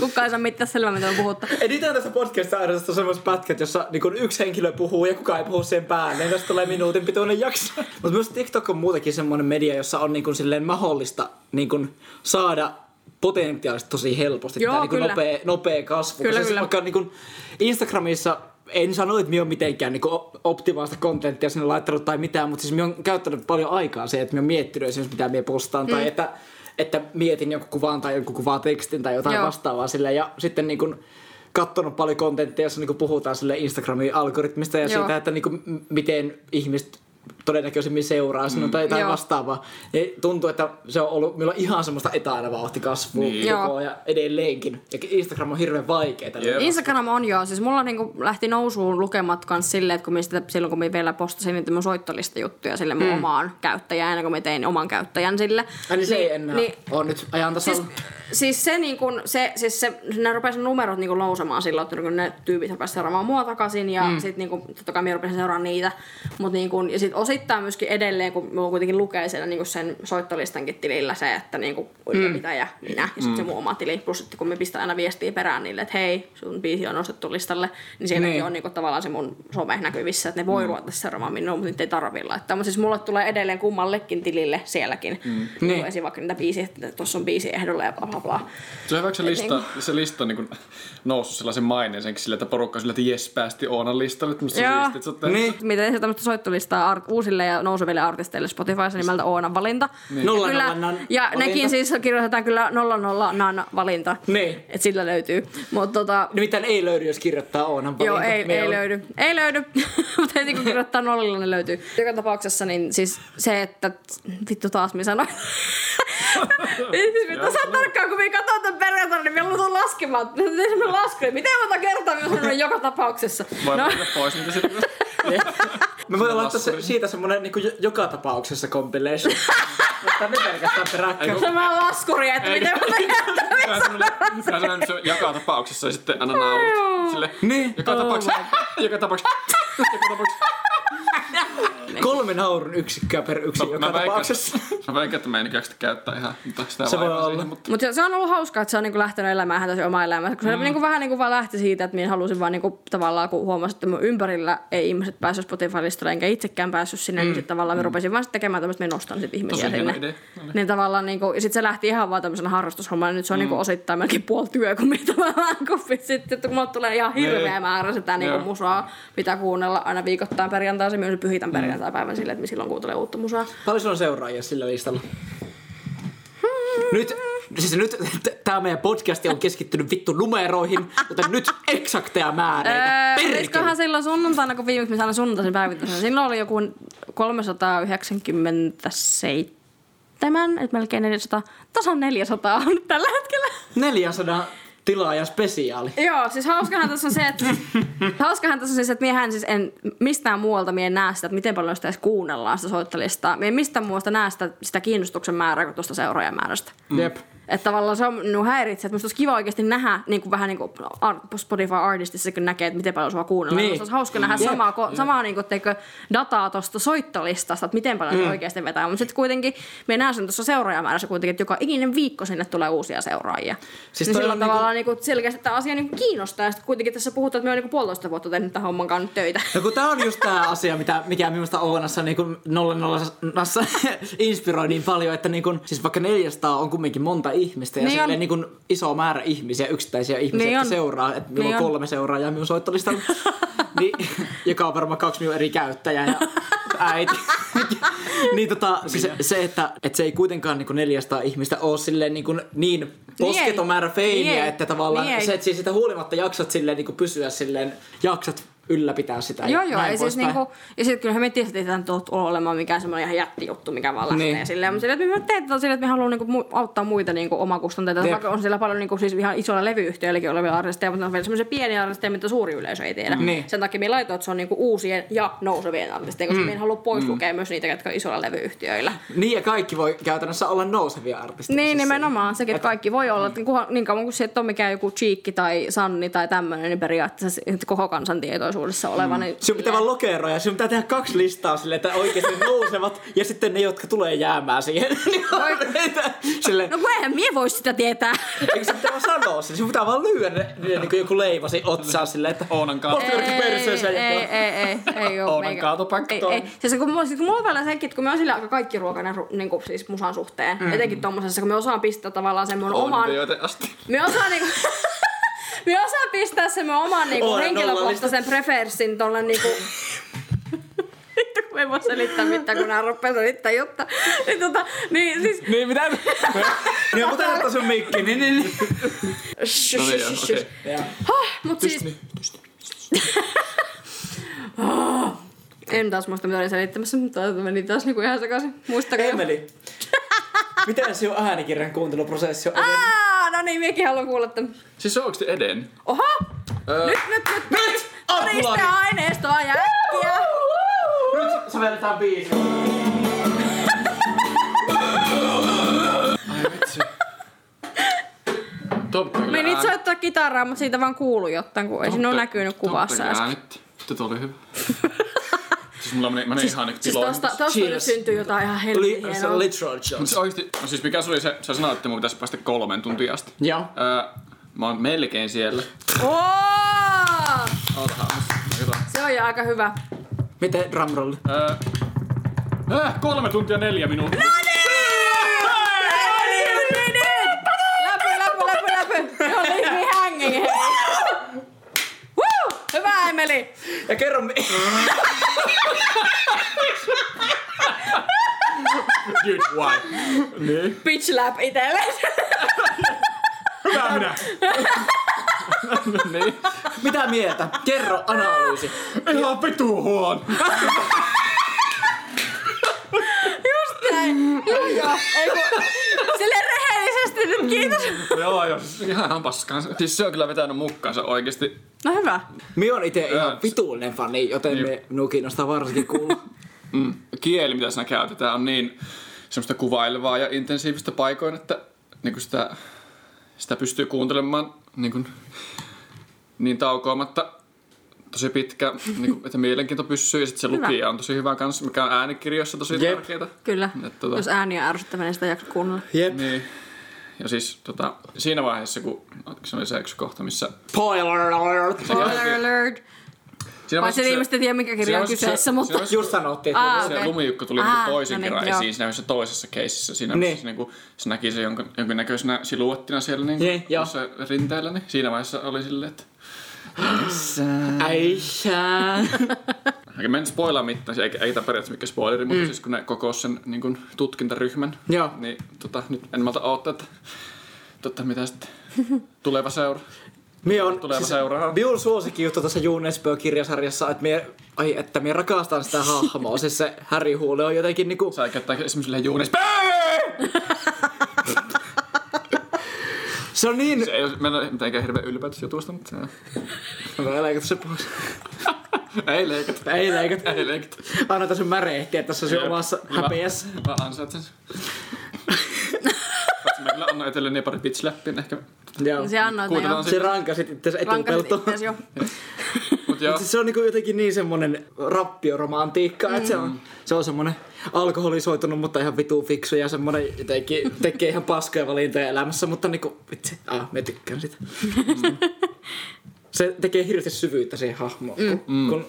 Kukaan ei saa mitään selvää, mitä on puhuttu. Eniten tässä podcastissa aina on semmoiset pätkät, jossa niin yksi henkilö puhuu ja kukaan ei puhu sen päälle. Tästä tulee minuutin pituinen jakso. Mutta myös TikTok on muutenkin semmoinen media, jossa on niin kuin silleen mahdollista niin kuin saada potentiaalisesti tosi helposti Joo, tämä niin nopea, nopea kasvu. Kyllä, Koska siis kyllä. Vaikka niin Instagramissa en sano, että minä olen mitenkään niin optimaalista kontenttia sinne laittanut tai mitään, mutta siis minä olen käyttänyt paljon aikaa se, että minä olen miettinyt esimerkiksi mitä minä postaan tai että, että mietin jonkun kuvan tai jonkun kuvaa tekstin tai jotain Joo. vastaavaa sille ja sitten niin kuin katsonut paljon kontenttia, jossa niin puhutaan sille Instagramin algoritmista ja Joo. siitä, että niin kuin, miten ihmiset todennäköisemmin seuraa sinua tai jotain Joo. vastaavaa. Niin tuntuu, että se on ollut minulla ihan semmoista etäänä vauhtikasvua Niin. niin. koko ajan edelleenkin. Ja Instagram on hirveän vaikeeta. Jep. Instagram on joo, siis mulla niinku lähti nousuun lukemat kans silleen, että kun sitä, silloin kun mä vielä postasin niitä mun soittolista juttuja sille mun omaan käyttäjään, ennen kuin mä tein oman käyttäjän sille. Ai niin se ei enää niin, niin, ole nyt ajan tasalla. Siis, siis se, niin kun, se, siis se, ne rupesi numerot niin nousemaan silloin, että kun ne tyypit rupesivat seuraamaan mua takaisin ja mm. sitten niin totta kai minä rupesin seuraamaan niitä. Mut, niin kun, ja sitten osittain myöskin edelleen, kun mulla kuitenkin lukee siellä niin sen soittolistankin tilillä se, että niin kuin ylläpitäjä minä ja sitten se mun oma tili. Plus sitten kun me pistän aina viestiä perään niille, että hei, sun biisi on nostettu listalle, niin sielläkin Niin. on niin kuin, tavallaan se mun some näkyvissä, että ne voi ruveta seuraamaan minua, mutta niitä ei tarvitse laittaa. Mutta siis mulle tulee edelleen kummallekin tilille sielläkin. Mm. Niin. Niin. vaikka niitä biisiä, että tuossa on biisi ehdolla ja bla bla bla. Se on hyvä, se Et lista, niinku- se lista on niin noussut sellaisen maineisenkin sille, että porukka on sille, että jes, päästi Oonan listalle. Joo. siistiä, että Niin. Miten se tämmöistä soittolistaa art- uusille ja nouseville artisteille Spotifyssa nimeltä Oonan valinta. Niin. Nolla Ja kyllä- nollan Ja valinta. nekin siis kirjoitetaan kyllä 00 nan valinta. Niin. Et sillä löytyy. Mutta tota, Nimittäin ei löydy, jos kirjoittaa Oonan Joo, valinta. ei, Me ei on- löydy. Ei löydy, mutta heti kun kirjoittaa nollilla, ne löytyy. Joka tapauksessa niin siis se, että vittu taas minä sanoin. siis mitä sä tarkkaan, kun minä katson tämän perjantaina, niin minä luulun laskemaan. Semmoinen lasku, niin miten monta kertaa minä sanoin joka tapauksessa. Vai No, no. pois niitä sitten. Me voidaan laittaa se, siitä semmonen niin jo, joka tapauksessa compilation. Mutta ne pelkästään peräkkäin. Tämä laskuri, että miten monta kertaa on se on joka tapauksessa ja sitten aina naurut. Sille, Niin. joka tapauksessa, joka tapauksessa, joka tapauksessa. Kolme naurun yksikköä per yksi joka väikän- tapauksessa. Mä väikän, että mä en jaksa käyttää ihan mutta sitä Se voi olla. siihen, mutta Mutta se on ollut hauskaa, että se on niinku lähtenyt elämään ihan tosi omaa elämää. Kun se niinku vähän niinku vaan lähti siitä, että minä halusin vaan niinku, tavallaan, kun huomasin, että mun ympärillä ei ihmiset päässyt Spotify-listalle, enkä itsekään päässyt sinne, mm. niin sitten tavallaan me rupesin vaan sit tekemään tämmöistä, että nostan sit ihmisiä Tosi sinne. idea. No niin. Niin tavallaan niinku, ja sitten se lähti ihan vaan tämmöisenä harrastushomana. Nyt se on mm. niinku osittain melkein puoli työ, kun minä tavallaan, kun sitten, että kun mulle tulee ihan hirveä Niin. määrä sitä niinku musaa, mitä kuunnella aina viikoittain perjantaisin, myös pyhitän perjantai-päivän silleen, että minä silloin kuuntelen uutta musaa. Paljon sulla on seuraajia sillä listalla? Nyt, siis nyt tämä meidän podcasti on keskittynyt vittu numeroihin, mutta nyt eksakteja määreitä. Öö, olisikohan silloin sunnuntaina, kun viimeksi mä sain sunnuntaisin päivittäisen, silloin oli joku 397, että melkein 400, tasan 400 on nyt tällä hetkellä. 400 tilaaja spesiaali. Joo, siis hauskahan tässä on se, että hauskahan tässä on siis, että miehän siis en mistään muualta mie en näe sitä, että miten paljon sitä edes kuunnellaan sitä soittolistaa. Mie en mistään muusta näe sitä, sitä kiinnostuksen määrää kuin tuosta seuraajamäärästä. Jep. Että tavallaan se on minun häiritsee, että musta olisi kiva oikeasti nähdä niin kuin vähän niin kuin Spotify Artistissa, kun näkee, että miten paljon sua kuunnellaan. Niin. Musta olisi hauska nähdä Jep. samaa, ko- samaa niin kuin, teikö, dataa tuosta soittolistasta, että miten paljon se oikeasti vetää. Mutta sitten kuitenkin, me näen sen tuossa seuraajamäärässä kuitenkin, että joka ikinen viikko sinne tulee uusia seuraajia. Siis niin sillä on tavallaan niin kuin, selkeästi tämä asia niin kuin kiinnostaa. Ja sitten kuitenkin tässä puhutaan, että me on niin puolitoista vuotta tehnyt tämän homman kanssa nyt töitä. No kun tää on just tää asia, mitä, mikä minusta Oonassa niin kuin nollassa inspiroi niin paljon, että niin kuin, siis vaikka 400 on kumminkin monta ihmistä ja Niin niin on. niin kuin iso määrä ihmisiä, yksittäisiä ihmisiä, Niin niin jotka on. seuraa, että minulla Niin on kolme seuraajaa minun soittolistalla, niin, joka on varmaan kaksi minun eri käyttäjää ja äiti. niin tota, siis se, että, että se ei kuitenkaan niin kuin 400 ihmistä ole silleen niin, kuin niin posketon ei. määrä feimiä, Niin että tavallaan Niin se, että siis sitä huolimatta jaksat silleen niin kuin pysyä silleen, jaksat ylläpitää sitä Joo, ja joo, ei siis niinku, ja sitten kyllähän me tietysti ei tämä ole olemaan mikään semmoinen ihan jättijuttu, mikä vaan lähtee Niin. niin. silleen, mutta silleen, että me teet silleen, että me haluamme niinku auttaa muita niinku omakustanteita, Jep. vaikka on siellä paljon niinku siis ihan isoilla levyyhtiöilläkin olevia artisteja, mutta ne on vielä semmoisia pieniä artisteja, mitä suuri yleisö ei tiedä. Niin. Sen takia me laitoin, että se on niinku uusien ja nousevien artistien, koska mm. me en halua pois lukea myös niitä, jotka on isoilla levyyhtiöillä. Niin ja kaikki voi käytännössä olla nousevia artisteja. Niin, siis nimenomaan. Sekin, että kaikki voi olla. Että kunhan- niin kauan kuin se et ole mikään joku Cheekki tai Sanni tai tämmöinen, niin periaatteessa se- tulevaisuudessa oleva. Niin Sinun pitää vaan lokeroa ja sinun pitää tehdä kaksi listaa silleen, että oikeasti ne nousevat ja sitten ne, jotka tulee jäämään siihen. silleen, No kun eihän mie voi sitä tietää. eikö se pitää vaan sanoa sen? Sinun pitää vaan lyödä ne, ne niin kuin joku leivasi otsaan silleen, että Oonan perseeseen. ei, ei, ei, ei, ei oo Oonan kaatopaikka ei, toi. ei. Siis kun, mulla, siis kun mulla on vielä sekin, että kun me on sillä aika kaikki ruokainen niin kuin, siis musan suhteen, mm. etenkin tommosessa, kun me osaan pistää tavallaan sen mun oman... Me osaan niinku... me osaan pistää sen mun oman niinku, Olen henkilökohtaisen preferssin tolle niinku... Vittu, kun ei voi selittää mitään, kun nää rupeaa selittää jotta. Niin, tota, niin siis... Niin mitä? niin mutta ottaa sun mikki, niin niin niin. No niin, okei. Hah, mut siis... En taas muista, mitä olin selittämässä, mutta meni taas niinku ihan sekaisin. Muistakaa. Emeli. Miten sinun äänikirjan kuunteluprosessi on edennyt? No niin, miekin haluan kuulla tämän. Siis se on oikeesti edennyt. Oho! Öö, Nyt, nyt, nyt, Nyt! Todiste aineistoa ja äkkiä! Nyt sovelletaan biisi. Ai vitsi. Menit ääni- soittaa kitaraa, mutta siitä vaan kuului jotain, kun ei siinä ole näkynyt kuvassa äsken. Vittu, toi oli hyvä. siis mulla meni, meni ihan niinku Siis tiloihin. tosta, tosta nyt Cheers. syntyy jotain ihan helvetin se hienoa. literal Mut oikeesti, no siis mikä se oli se, sä sanoit, että mun pitäisi päästä kolmen tuntia asti. Joo. Öö, mä oon melkein siellä. Ootahan, hyvä. Se on jo aika hyvä. Miten drumrolli? Öö, äh, kolme tuntia neljä minuuttia. No Läpy, Emeli. Ja kerro mi- Dude, why? niin. Pitch lap itelles. Hyvä minä. niin. Mitä mieltä? Kerro analyysi. Ihan vitu huon. Just näin. Joo, joo. Silleen rehellisesti nyt kiitos. joo, joo. Siis ihan, ihan paskaa. Siis se on kyllä vetänyt mukaansa oikeesti. No hyvä. Mi on itse ihan vituullinen fani, joten Jep. me minua kiinnostaa varsinkin kuulla. Mm. Kieli, mitä siinä käytetään, on niin semmoista kuvailevaa ja intensiivistä paikoin, että niin sitä, sitä pystyy kuuntelemaan niin, kuin, niin taukoamatta tosi pitkä, niin kuin, että mielenkiinto pysyy ja sitten se Hyvä. lukija on tosi hyvä kanssa, mikä on äänikirjoissa tosi Jep. tärkeää. Kyllä. Et, tota- Jos ääni on ärsyttävä, niin sitä jaksa kuunnella. Jep. Niin. Ja siis tota, siinä vaiheessa, kun se oli se yksi kohta, missä... Spoiler alert! Spoiler alert. Siinä vaiheessa, ihmiset ei tiedä, mikä kirja on kyseessä, siinä mutta... Just sanottiin, että se okei. lumijukka tuli Ah, ah, toisen no niin, kerran joo. esiin siinä toisessa keisissä. Siinä Niin. niin. Se, niinku, se näki se jonkin, jonkinnäköisenä siluettina siellä niin, Niin, se rinteellä, niin siinä vaiheessa oli silleen, että Äisä. Eikä mä en spoilaa mitään, eikä, ei tämä periaatteessa mikään spoileri, mutta siis kun ne kokos sen niin kuin, tutkintaryhmän, Joo. niin tota, nyt en malta odottaa, että tota, mitä sitten tuleva seura. Mie on Tuleva seuraa. Minun suosikki juttu tuossa Junesbö-kirjasarjassa, että mie, ai, että mie rakastan sitä hahmoa. siis se Harry Huule on jotenkin niinku... Sä käyttää esimerkiksi silleen juunis. Se on niin... Se ei ole, mä en ole mitenkään hirveän ylpeä jutusta, mutta se Mä leikata se pois. Ei leikata. Ei leikata. Ei leikata. Anna tässä märehtiä tässä sun omassa häpeässä. Mä, ansaitsen sen. Mä kyllä annan itselleni pari bitch-läppiä, niin ehkä Joo. Se annoit ne jo. Se rankasit itse Rankasit etupeltoon. itseäsi jo. Mut joo. Siis se on niinku jotenkin niin semmonen rappioromantiikka, mm. että se on, se on semmonen alkoholisoitunut, mutta ihan vitu fiksu ja semmonen jotenkin tekee ihan paskoja valintoja elämässä, mutta niinku, vitsi, ah, mä tykkään sitä. Se tekee hirveästi syvyyttä siihen hahmoon, mm. kun, kun,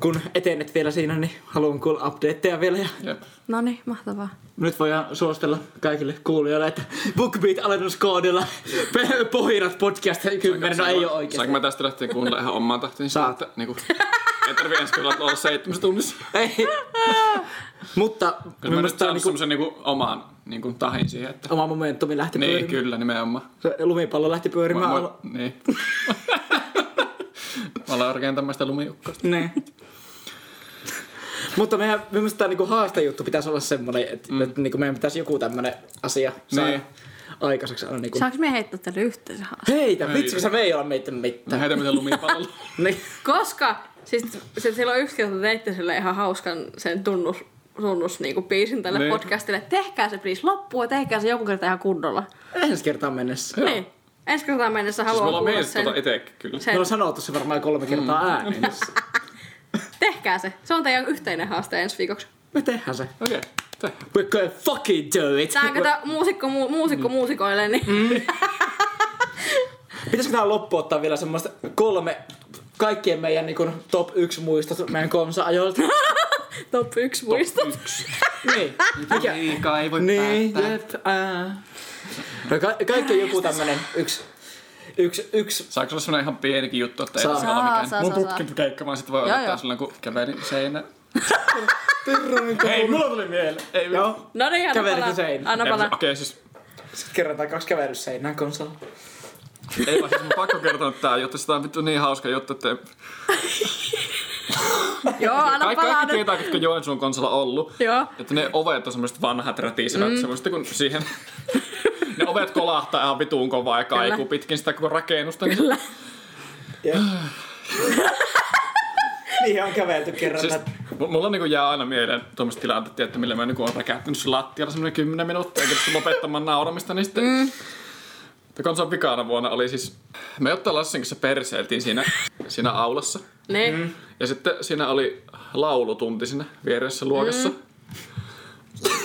kun etenet vielä siinä, niin haluan kuulla updateja vielä ja. No niin, mahtavaa. nyt voidaan suositella kaikille kuulijoille, että BookBeat-alennuskoodilla Pohirat podcast 10, no ei oo oikeesti. Saanko mä tästä lähteä kuunnella ihan omaan tahtiin? Saat. Että, niinku, ei tarvi ensi kerralla olla seitsemässä tunnissa. Ei. Mutta Kyllä mä nyt saan niinku, semmosen niinku omaan niinku tahin siihen, että... oma momentumi lähti Niin, pyörimään. kyllä, nimenomaan. Se lumipallo lähti pyörimään. Mä, Mä, niin. mä olen rakentamaan sitä lumijukkausta. niin. Mutta meidän, mielestäni tämä niinku haastejuttu pitäisi olla semmoinen, että, mm. että niinku meidän pitäisi joku tämmöinen asia saada Niin. aikaiseksi. Aina niinku. Saanko me heittää teille yhteisen haasteen? Heitä, Ei. vitsi, kun sä me ei olla meitä mitään. heitän miten lumipallolla. niin. Koska, siis se, silloin yksi kerta teitte sille ihan hauskan sen tunnus, tunnus niinku biisin tälle Niin. podcastille. Tehkää se please loppuun ja tehkää se joku kerta ihan kunnolla. Ensi kertaan mennessä. Joo. Niin. Ensi kertaan mennessä Siis haluan me ollaan kuulla mietitty sen. tota itekin kyllä. sen. Me on sanottu se varmaan kolme kertaa Mm. ääneen. Tehkää se. Se on teidän yhteinen haaste ensi viikoksi. Me tehdään se. Okei, okay. We're gonna fucking do it. Tää on kato muusikko, mu, muusikko Mm. muusikoille, niin Pitäisikö tähän loppuun ottaa vielä semmoista kolme kaikkien meidän niin kuin, top 1 muistot meidän konsa-ajoilta? top 1 muistot. niin. Mikä? Liikaa ei voi Niin, päättää. jep. No, ka- kaikki joku tämmönen yksi, yksi, yksi Saako olla semmonen ihan pienikin juttu, että ei Saa. Saa, mikään saa, mun putkikeikka, vaan sit voi Joo, odottaa silloin, kun kävelin seinä. Terronin Hei, mulla tuli mieleen. Ei, Joo. No niin, anna palaa. seinään. Anna Ei, palaa. Okei, okay, siis Sitten kerrotaan kaksi kävellysseinään konsalla. Ei vaan siis mun pakko kertoa tää juttu, sitä on vittu niin hauska juttu, että Joo, anna kaikki, palaa kaikki tietää, ketkä Joensuun konsolla ollut. Joo. Että ne ovet on semmoiset vanhat rätisevät, mm. semmoista kun siihen... ne ovet kolahtaa ihan vituun kovaa ja kaikuu Kyllä. pitkin sitä koko rakennusta. Niin Kyllä. Niihin on kävelty kerran. Siis, mulla niinku jää aina mieleen tuommoista tilanteet, että millä mä niinku oon räkähtänyt sun lattialla semmoinen 10 minuuttia, pysty lopettamaan nauramista, niin sitten... Mm. Konsan vikana vuonna oli siis... Me Jotta Lassin kanssa perseiltiin siinä, siinä aulassa. Niin. Mm. Ja sitten siinä oli laulutunti siinä vieressä luokassa. Mm.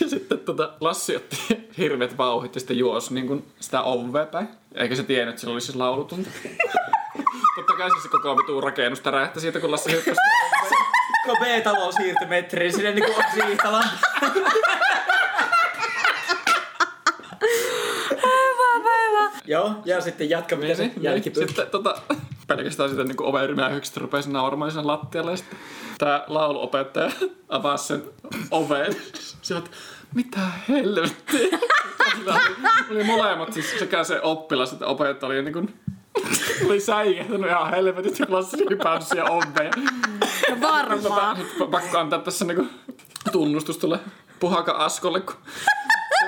Ja sitten tota, Lassi otti hirveät vauhit ja sitten juosi niin kuin sitä ovea päin. Eikä se tiennyt, että sillä oli siis laulutunti. Totta kai siis se koko vitu rakennusta räjähti siitä, kun Lassi hyppäsi. Kun B-talo siirtyi metriin sinne niinku Siihtalan. Joo, ja sitten jatkamme Niin, sen niin, jälkipyykki. Sitten tota, pelkästään sitten niin oven rymähyksestä rupesi nauramaan sen lattialle. Ja sitten tää lauluopettaja avasi sen oven. Sieltä, mitä helvettiä? Oli, molemmat, siis sekä se oppilas että opettaja oli niin kuin, oli säikähtänyt ihan helvetit ja klassi hypäys siihen oveen. No varmaan. Nyt pakko antaa tässä niinku tunnustus tuolle Puhaka Askolle, kun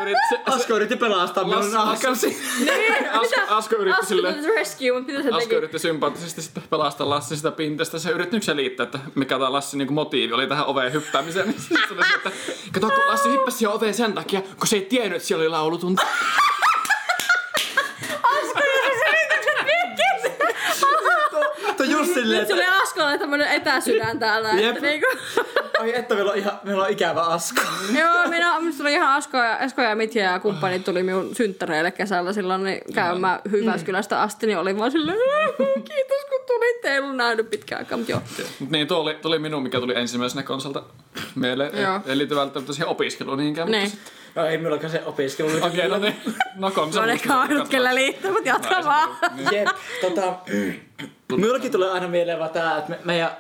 yritti, Asko yritti pelastaa minun Las- nahkansi. Niin, Asko, Asko yritti Asko tuli rescue, mutta mitä se Asko teki? yritti sympaattisesti sitten pelastaa Lassi sitä pinteestä. Se yritti nyt selittää, että mikä tämä Lassin niin motiivi oli tähän oveen hyppäämiseen. Niin sitten se se, että kato, kun Lassi hyppäsi siihen oveen sen takia, kun se ei tiennyt, että siellä oli laulutunti. Asko tuli selitykset pitkin! Tuo just silleen, Nyt että oli Askolla tämmönen etäsydän täällä. Jep. Että niinku. ai että meillä on, ihan, meillä on ikävä Asko. Joo, minä, minusta tuli ihan Asko ja, Esko ja Mitja ja kumppanit tuli minun synttäreille kesällä silloin niin käymään Hyväskylästä asti, niin oli vaan silleen, kiitos kun tulitte, ei ollut nähnyt pitkään aikaa, mutta joo. Mut niin, tuo oli, tuli minun, mikä tuli ensimmäisenä konsolta mieleen. Ei, ei liity välttämättä siihen opiskeluun niinkään. mutta Niin. sitten- No ei minullakaan se opiskelu. Okei, okay, no niin. No Se konsoli. on ehkä ainut, kellä liittyy, mutta jatka vaan. Jep, tota... Minullakin tulee aina mieleen vaan tää, että me, meidän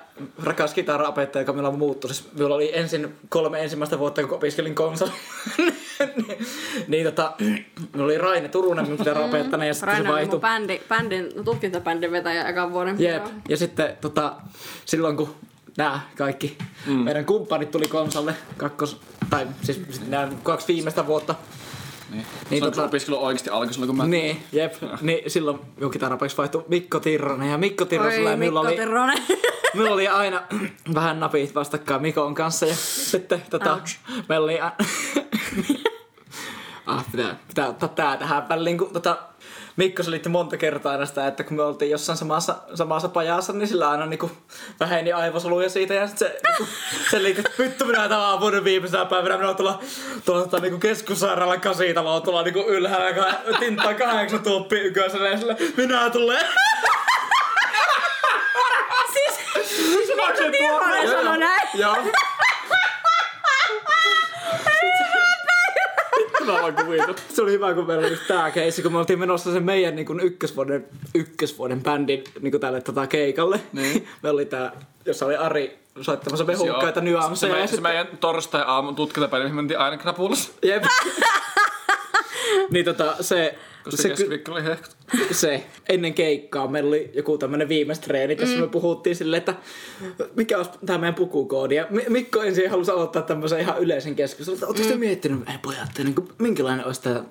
rakas kitaraopettaja, joka meillä on muuttu, siis minulla oli ensin kolme ensimmäistä vuotta, kun opiskelin konsoli. niin, niin tota, minulla oli Raine Turunen minun kitaraopettajana ja sitten se vaihtui. bändi, bändin, tutkintobändin vetäjä ekan vuoden. Jep, ja sitten tota, silloin kun nämä kaikki mm. meidän kumppanit tuli konsolle kakkos, tai siis nämä kaksi viimeistä vuotta, Niin. Niin, tota... opiskelu oikeasti alkoi silloin, kun mä... Niin, jep. Niin silloin minun kitarapaiksi vaihtui Mikko Tirronen. Ja Mikko Tirrosella Oi, minulla Mikko oli, Terronen. minulla oli aina vähän napit vastakkain Mikon kanssa. Ja sitten tota, Ouch. meillä oli... a- ah, pitää, pitää ottaa tää tähän väliin, kun tota, Mikko selitti monta kertaa aina sitä, että kun me oltiin jossain samassa, samassa pajassa, niin sillä aina niinku väheni aivosoluja siitä ja sitten se niinku, selitti, että vittu minä tämän aamuinen viimeisenä päivänä, minä oon tuolla, tuolla tota, niinku keskussairaalan kasitaloa tuolla niinku ylhäällä, ka- tinttaa kahdeksan tuoppi yköisellä ja sillä, minä tulen. siis, siis Mikko Terronen sanoi näin. Joo. Mä vaan. Se oli hyvä, kun meillä oli tää keissi, kun me oltiin menossa sen meidän niin kuin ykkösvuoden, ykkösvuoden bändin niin kuin tälle tota, keikalle. Niin. me oli tää, jossa oli Ari soittamassa mehukkaita Se, nyansseja. me, ja se meidän torstai-aamun tutkintapäivä, mihin mentiin aina krapulassa. Jep. niin tota, se, Koska se, se keskiviikko oli hehkut. Se, ennen keikkaa meillä oli joku tämmönen viimeiset treenit, jossa mm. me puhuttiin silleen, että mikä olisi tämä meidän pukukoodi. Ja Mi- Mikko ensin halusi aloittaa tämmöisen ihan yleisen keskustelun, että ootteko te miettinyt, ei pojat, niin kuin, minkälainen olisi tämä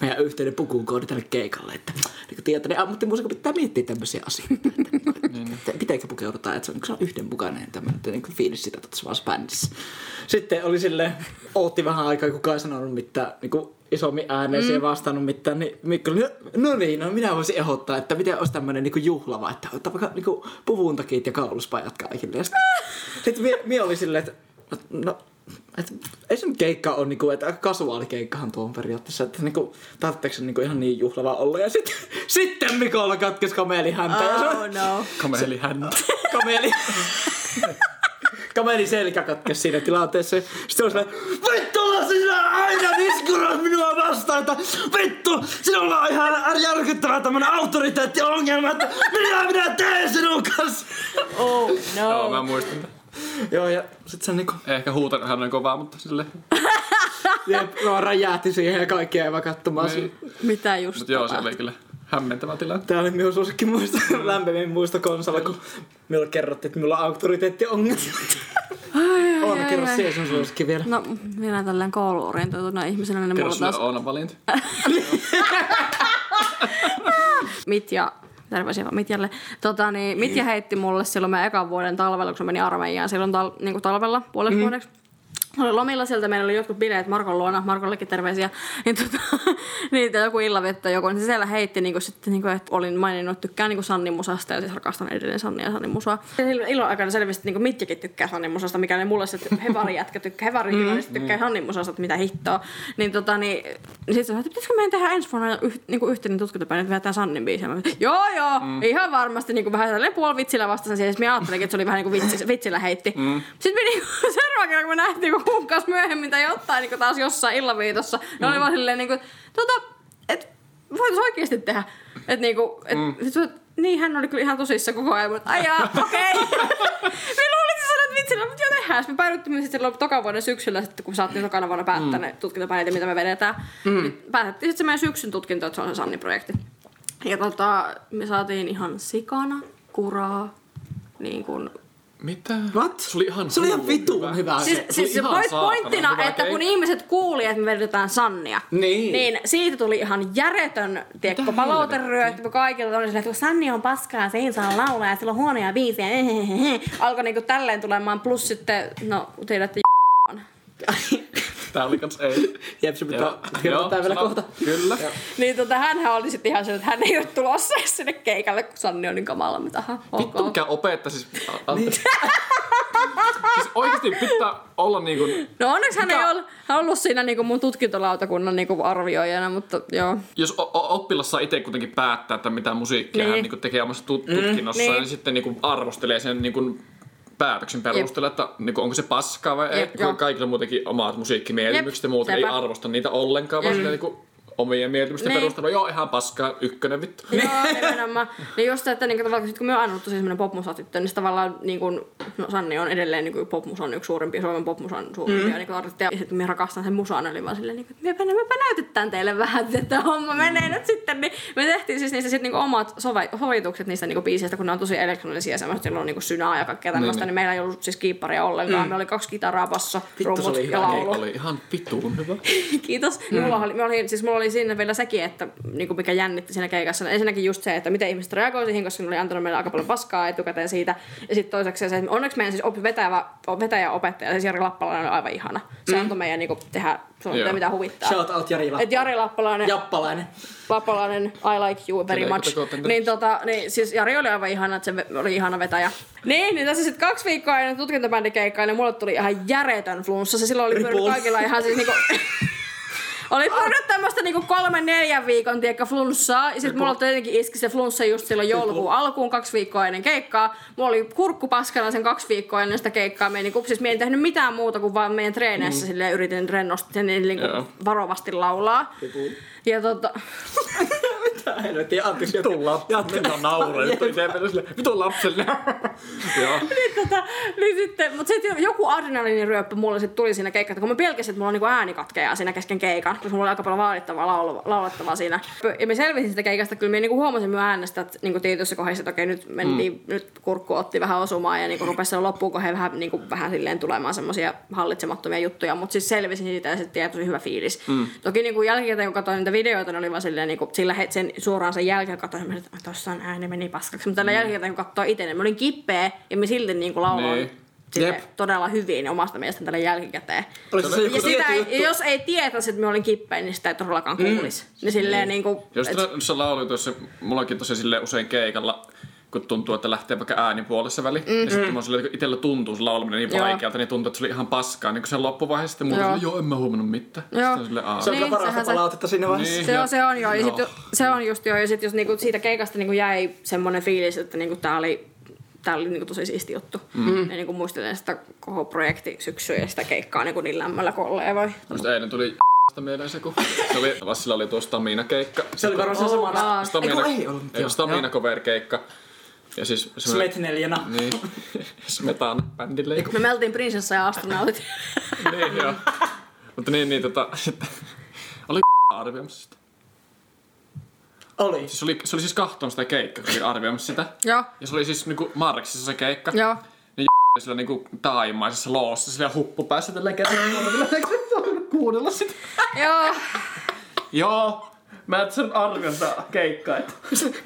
meidän yhteinen pukukoodi tälle keikalle, että niin kuin tiedätte, niin ammattimuusiko pitää miettiä tämmöisiä asioita, että, niin, että pitääkö pukeudutaan, että se on, se on yhdenmukainen tämmöinen niin kuin fiilis sitä tuossa bändissä. Sitten oli silleen, ootti vähän aikaa, kukaan ei sanonut mitään, niin kuin isommin ääneen mm. siihen vastannut mitään, niin Mikko oli, no, no niin, no minä voisin ehdottaa, että miten olisi tämmöinen niinku juhlava, että ottaa vaikka niinku puvuntakit ja kauluspajat kaikille. Ja sitten sit mie, mie oli silleen, että no, et, ei se nyt keikka ole niinku, että kasuaalikeikkahan tuo on periaatteessa, että niinku, tarvitseeko se niinku ihan niin juhlava olla. Ja sitten, sitten Mikolla katkesi kameli häntä. ja se, Oh no. Kameli hän. kameli. kameli selkä katkesi siinä tilanteessa. Sitten on silleen, vittu, sinä aina diskuroit minua vastaan, että vittu, sinulla on ihan järkyttävä tämmönen autoriteettiongelma, että minä minä teen sinun kanssa. Oh Joo, mä no. muistan. tämän. Joo, ja sit se niinku, Ehkä huutan hän on kovaa, mutta sille. jep, mä räjähti siihen ja kaikki jäivät katsomaan. Niin. Mitä just Mutta joo, se oli kyllä hämmentävä tilanne. Tää oli minun suosikki muisto, lämpimin muisto konsolla, kun minulle kerrottiin, että minulla on auktoriteettiongelma. Oona, kerro siihen sun suosikki vielä. No, minä tällä kouluorientoituna ihmisenä, niin Kerro mulla taas Oonan valinta. Mitja, terveisiä vaan Mitjalle. Tota, niin, Mitja heitti mulle silloin meidän ekan vuoden talvella, kun se meni armeijaan silloin tal, niin talvella puoleksi mm. vuodeksi. Oli lomilla sieltä, meillä oli jotkut bileet Markon luona, Markollekin terveisiä, niin, tota, niin joku illavettä joku, niin se siellä heitti, niin kuin, sitten, niin kuin, että olin maininnut, että tykkään niin Sannin musasta ja siis rakastan edelleen Sannia ja Sannin musaa. Ilon aikana selvästi niin Mitjakin tykkää Sannin musasta, mikä ne mulle se että hevari jätkä tykkää, hevari mm, tykkää Sannin musasta, että mitä hittoa. Niin, tota, niin, niin sitten sanoin, että pitäisikö meidän tehdä ensi vuonna yh, niin kuin yhteinen tutkintopäivä, että vedetään Sannin biisiä. Mä, joo, joo, mm. ihan varmasti niin kuin vähän sellainen puoli vitsillä vastasin siihen. Siis mä ajattelinkin, että se oli vähän niin kuin vitsi, vitsillä heitti. Mm. Sitten me niin kuin, seuraava kerran, kun me nähtiin kun kuukausi myöhemmin tai jotain niin kuin taas jossain illaviitossa, ne oli vaan silleen niin kuin, tota, että voitaisiin oikeasti tehdä. Että niinku, et, mm. sit, niin hän oli kyllä ihan tosissa koko ajan, mutta aijaa, okei. me luulin, että sä sanoit vitsillä, mutta joo tehdään. Me päädyttiin sitten silloin toka vuoden syksyllä, sitten kun saatiin tokana vuonna päättää mm. ne tutkintopäivät, mitä me vedetään. Mm. Niin päätettiin sitten se meidän syksyn tutkinto, että se on se Sanni-projekti. Ja tota, me saatiin ihan sikana, kuraa, niin kuin Mitä? What? Se oli ihan Se oli ihan vitun hyvä. Siis, se. siis se saatana pointtina, hyvä että kun keikka. ihmiset kuuli, että me vedetään Sannia, Niin. niin siitä tuli ihan järjetön, tiedätkö, palauteryöt, kun kaikilla oli silleen, että kun Sanni on paskaa, se ei saa laulaa ja sillä on huonoja biisejä, alkoi niinku tälleen tulemaan, plus sitten, no tiedätte, Tää oli kans ei. Jep, se pitää kirjoittaa vielä kohta. Kyllä. niin tota, hänhän oli sitten ihan se, että hän ei ole tulossa sinne keikalle, kun Sanni on niin kamala, mitä aha, Vittu ok. mikä opettaja siis... Anteeksi. siis oikeesti pitää olla niinku... No onneksi hän ei ollut, hän ollut siinä niinku mun tutkintolautakunnan niinku arvioijana, mutta joo. Jos oppilas saa itse kuitenkin päättää, että mitä musiikkia Niin. hän niinku tekee omassa tut- tutkinnossa, niin. niin. sitten niinku arvostelee sen niinku päätöksen perusteella, että niinku onko se paskaa vai ei. Jep, kun joo. Kaikilla on muutenkin omat musiikkimielimykset ja muuten ei arvosta niitä ollenkaan, vaan mm. niinku omien mieltymysten Niin. perusteella. Joo, ihan paskaa, ykkönen vittu. Joo, nimenomaan. Niin just se, että niin tavallaan, sit kun me oon aina ollut tosi semmoinen popmusatyttö, niin tavallaan niin kun, no Sanni on edelleen niin kuin popmusan yksi suurimpia, Suomen popmusan suurimpia mm. niin artisteja. Ja sitten me rakastan sen musan, niin oli vaan silleen, niin kuin, että mepä, mepä näytetään teille vähän, että homma menee nyt sitten. Niin me tehtiin siis niistä sit niin omat sove- sovitukset niistä niin biiseistä, kun ne on tosi elektronisia ja semmoista, joilla on niin synaa ja kaikkea tämmöistä, niin, niin meillä ei ollut siis kiipparia ollenkaan. Mm. Me oli kaksi kitaraa, basso, se rummut oli ja laulu. Oli ihan vittuun hyvä. Kiitos. Mm. Mulla, oli, mulla, oli, siis mulla oli siinä vielä sekin, että niinku mikä jännitti siinä keikassa. Ensinnäkin just se, että miten ihmiset reagoi siihen, koska ne oli antanut meille aika paljon paskaa etukäteen siitä. Ja sitten toiseksi se, että onneksi meidän siis op, vetäjä, vetäjä opettaja, siis Jari Lappalainen oli aivan ihana. Se mm. antoi meidän niinku, tehdä sun Joo. mitä huvittaa. Shout out Jari Et Jari Lappalainen, Jappalainen. Lappalainen, I like you very much. Niin, tota, niin siis Jari oli aivan ihana, että se oli ihana vetäjä. Niin, niin tässä sitten kaksi viikkoa ennen tutkintobändikeikkaa, niin mulle tuli ihan järjetön flunssa. Se silloin oli kaikilla ihan siis niinku... Oli pyörinyt tämmöstä niinku kolmen neljän viikon tiekka flunssaa. Ja sit mulla tietenkin iski se flunssa just silloin joulukuun alkuun kaksi viikkoa ennen keikkaa. Mulla oli kurkku paskana sen kaksi viikkoa ennen sitä keikkaa. Mä niinku, siis mä en tehnyt mitään muuta kuin vaan meidän treeneissä mm. silleen yritin rennosti sen niinku Joo. varovasti laulaa. Ja tota... Mitä helvettiä, anteeksi. Vitun lapsi. Mitä nauraa. Vitun lapselle. Joo. niin, tota, niin sitten, mutta sitten joku adrenaliiniryöppy mulle sit tuli siinä keikassa, kun mä pelkäsin, että mulla on niinku ääni katkeaa siinä kesken keikan, koska mulla oli aika paljon vaadittavaa laulettavaa siinä. Ja mä selvisin sitä keikasta, kyllä mä niinku huomasin myös äänestä, että niinku tietyissä kohdissa, että okei, nyt mentiin, mm. nyt kurkku otti vähän osumaan ja niinku rupesi siellä loppuun kohdassa vähän, niinku, vähän silleen tulemaan semmoisia hallitsemattomia juttuja, mutta siis selvisin siitä ja sitten jäi tosi hyvä fiilis. Mm. Toki niinku jälkikäteen, kun katsoin niitä videoita, niin oli vaan silleen, niinku, sillä het- sen suoraan sen jälkeen katsoin, että tossa on ääni meni paskaksi, mutta tällä jälkikäteen, kun katsoo itse, niin mä olin kippeä ja mä silti niinku lauloin Niin. sille Jep. todella hyvin omasta mielestäni tälle jälkikäteen. Oliko se Ja sitä ei, juttu? jos ei tietäisi, että me olin kippein, niin sitä ei todellakaan kuulisi. Mm. Niin silleen niinku... Jos et- tuossa laulu tuossa, mullakin tosi sille usein keikalla, kun tuntuu, että lähtee vaikka äänipuolessa väli. Mm. Ja sitten mm. kun itsellä tuntuu se laulaminen niin Joo. vaikealta, niin tuntuu, että se oli ihan paskaa. Niin kun se loppuvaiheessa sitten muuta, Joo. en mä huomannut mitään. Joo. Sitten aa. Se on Niin, kyllä parasta palautetta siinä vaiheessa. Niin. Se Ja- on, se on joo. Ja sit, jo- se on just joo. Ja sit jos niinku siitä keikasta niinku jäi semmoinen fiilis, että niinku tää oli, tää oli niinku tosi siisti juttu. Mm. Ja niinku muistelen sitä koko projekti syksyä ja sitä keikkaa niinku niin lämmöllä kollegoin. Musta eilen tuli sitä mieleen se, kun se oli, Vassilla oli tuo Stamina-keikka. Se oli varmaan se sama. Stamina, Eiku, ei ollut, ei, Ja siis semmoinen- Smet neljänä. Niin. Smetan bändille. Me me oltiin prinsessa ja astronautit. niin, joo. Mutta niin, niin tota, oli arvioimassa sitä. Oli. Siis oli, se oli siis kahton sitä keikkaa, kun oli arvioimassa sitä. joo. Ja se oli siis niinku Marksissa se keikka. Joo. Niin oli sillä niinku taimaisessa loossa sillä huppu päässä tällä kädellä. kuunnella sitä. Joo. Joo. Mä et sen arvion sitä keikkaa. että-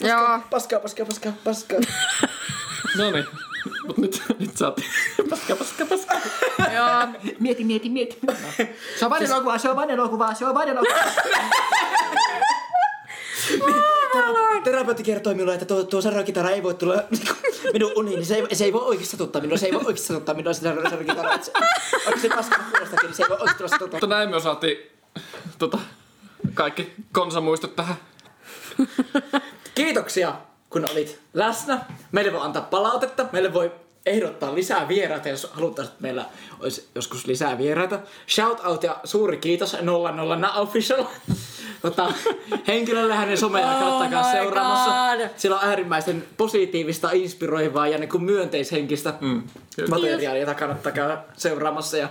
Joo. Paskaa, paskaa, paskaa, paskaa. No niin. Mut nyt, nyt sä oot... Paska, paska, paska. Joo. Mieti, mieti, mieti. Se on vain elokuva, se on vain elokuva, se on vain elokuva. Terapeutti kertoi minulle, että tuo, tuo sarokitara ei voi tulla niinku, minun uniin, niin se ei, se ei voi oikeasti satuttaa minua, se ei voi oikeasti satuttaa minua se sar- sarokitara. että se- Onko se paska kuulostakin, niin se ei voi oikeasti tulla satuttaa. Mutta näin me saatiin tota, kaikki konsamuistot tähän. Kiitoksia, kun olit läsnä. Meille voi antaa palautetta, meille voi ehdottaa lisää vieraita, jos haluttaisiin, että meillä olisi joskus lisää vieraita. Shout out ja suuri kiitos 00 official. Tota, henkilölle hänen somea Oh seuraamassa. God. Siellä on äärimmäisen positiivista, inspiroivaa ja niin kuin myönteishenkistä mm. materiaalia, jota kannattaa käydä seuraamassa. Ja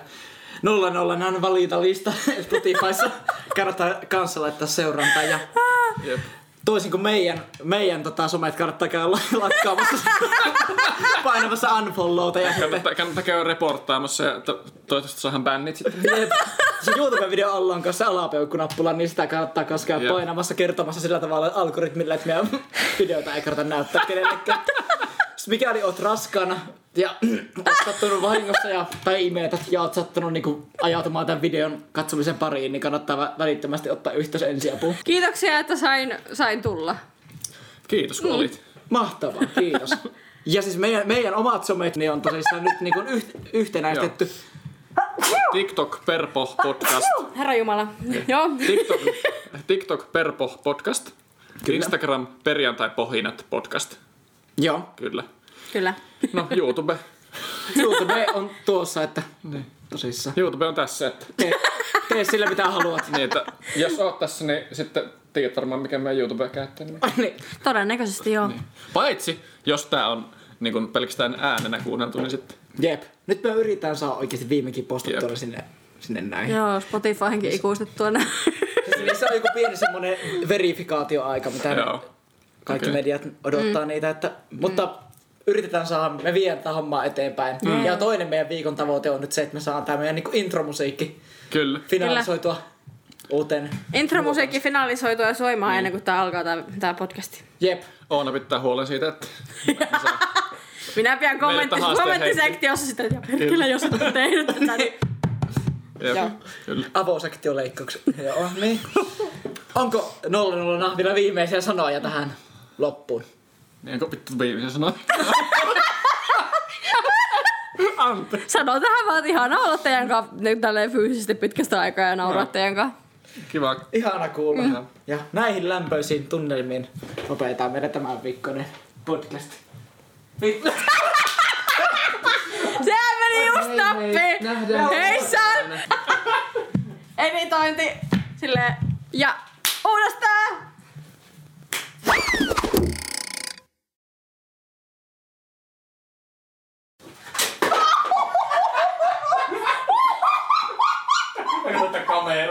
00 on valita lista Spotifyssa. kannattaa kanssa laittaa seurantaa. Ja Jep. toisin kuin meidän, meidän tota, somet kannattaa käydä la- lakkaamassa painamassa unfollowta ja Kannattaa, kannattaa käydä reporttaamassa ja to, toivottavasti saadaan bännit sitten. Jep. se YouTube-video alla on kanssa alapeukkunappula, niin sitä kannattaa kanssa käydä Jep. painamassa kertomassa sillä tavalla algoritmille, että meidän videota ei kannata näyttää kenellekään. Mikäli oot raskaana ja oot sattunut vahingossa ja, tai imetät ja oot sattunut niinku ajautumaan tämän videon katsomisen pariin, niin kannattaa vä- välittömästi ottaa yhteys ensiapuun. Kiitoksia, että sain, sain tulla. Kiitos kun olit. Mahtavaa, kiitos. Ja siis meidän, meidän omat somet niin on tosissaan nyt niin yht, yhtenäistetty. TikTok Perpo podcast. Herra Jumala. Joo. TikTok, TikTok Perpo podcast. Kyllä. Instagram perjantai pohinat podcast. Joo. Kyllä. Kyllä. No YouTube. YouTube on tuossa, että niin, tosissaan. YouTube on tässä, että, Tee, tee sillä mitä haluat. niin, että jos oot tässä, niin sitten tiedät varmaan mikä meidän YouTube käyttää. Niin. niin. Todennäköisesti joo. Paitsi, jos tää on niin kun pelkästään äänenä kuunneltu, niin sitten Jep. Nyt me yritetään saada oikeasti viimekin postattua sinne, sinne näin. Joo, Spotifyhinkin ikuistettua näin. Siis se on joku pieni semmonen verifikaatioaika, mitä Joo. kaikki Okei. mediat odottaa mm. niitä. Että, mutta yritetään saada, me viedään tätä hommaa eteenpäin. Mm. Ja toinen meidän viikon tavoite on nyt se, että me saadaan tämä meidän niinku intromusiikki Kyllä. finalisoitua uuteen. Intromusiikki finalisoitua ja soimaan ennen kuin tää alkaa tää, tää podcasti. Jep. Oona pitää huolen siitä, että Minä pian kommentti, kommenttisektiossa sitä, että perkele, jos et ole tehnyt tätä, niin Jep, Joo. kyllä. Avosektioleikkaukset. Joo, niin. Onko 00 vielä viimeisiä sanoja tähän loppuun? Niin vittu Biivi sanoi? Anteeksi. Sano tähän vaan, että ihana olla teidän kanssa tälleen fyysisesti pitkästä aikaa ja nauraa no. teidän kanssa. Kiva. Ihana kuulla. Mm. Ja näihin lämpöisiin tunnelmiin lopetetaan meidän tämän viikkoinen podcast. Sehän meni just nappi. Hei sal. Editointi. Silleen. Ja uudestaan! comer.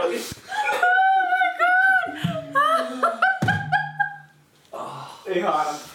oh Ihana.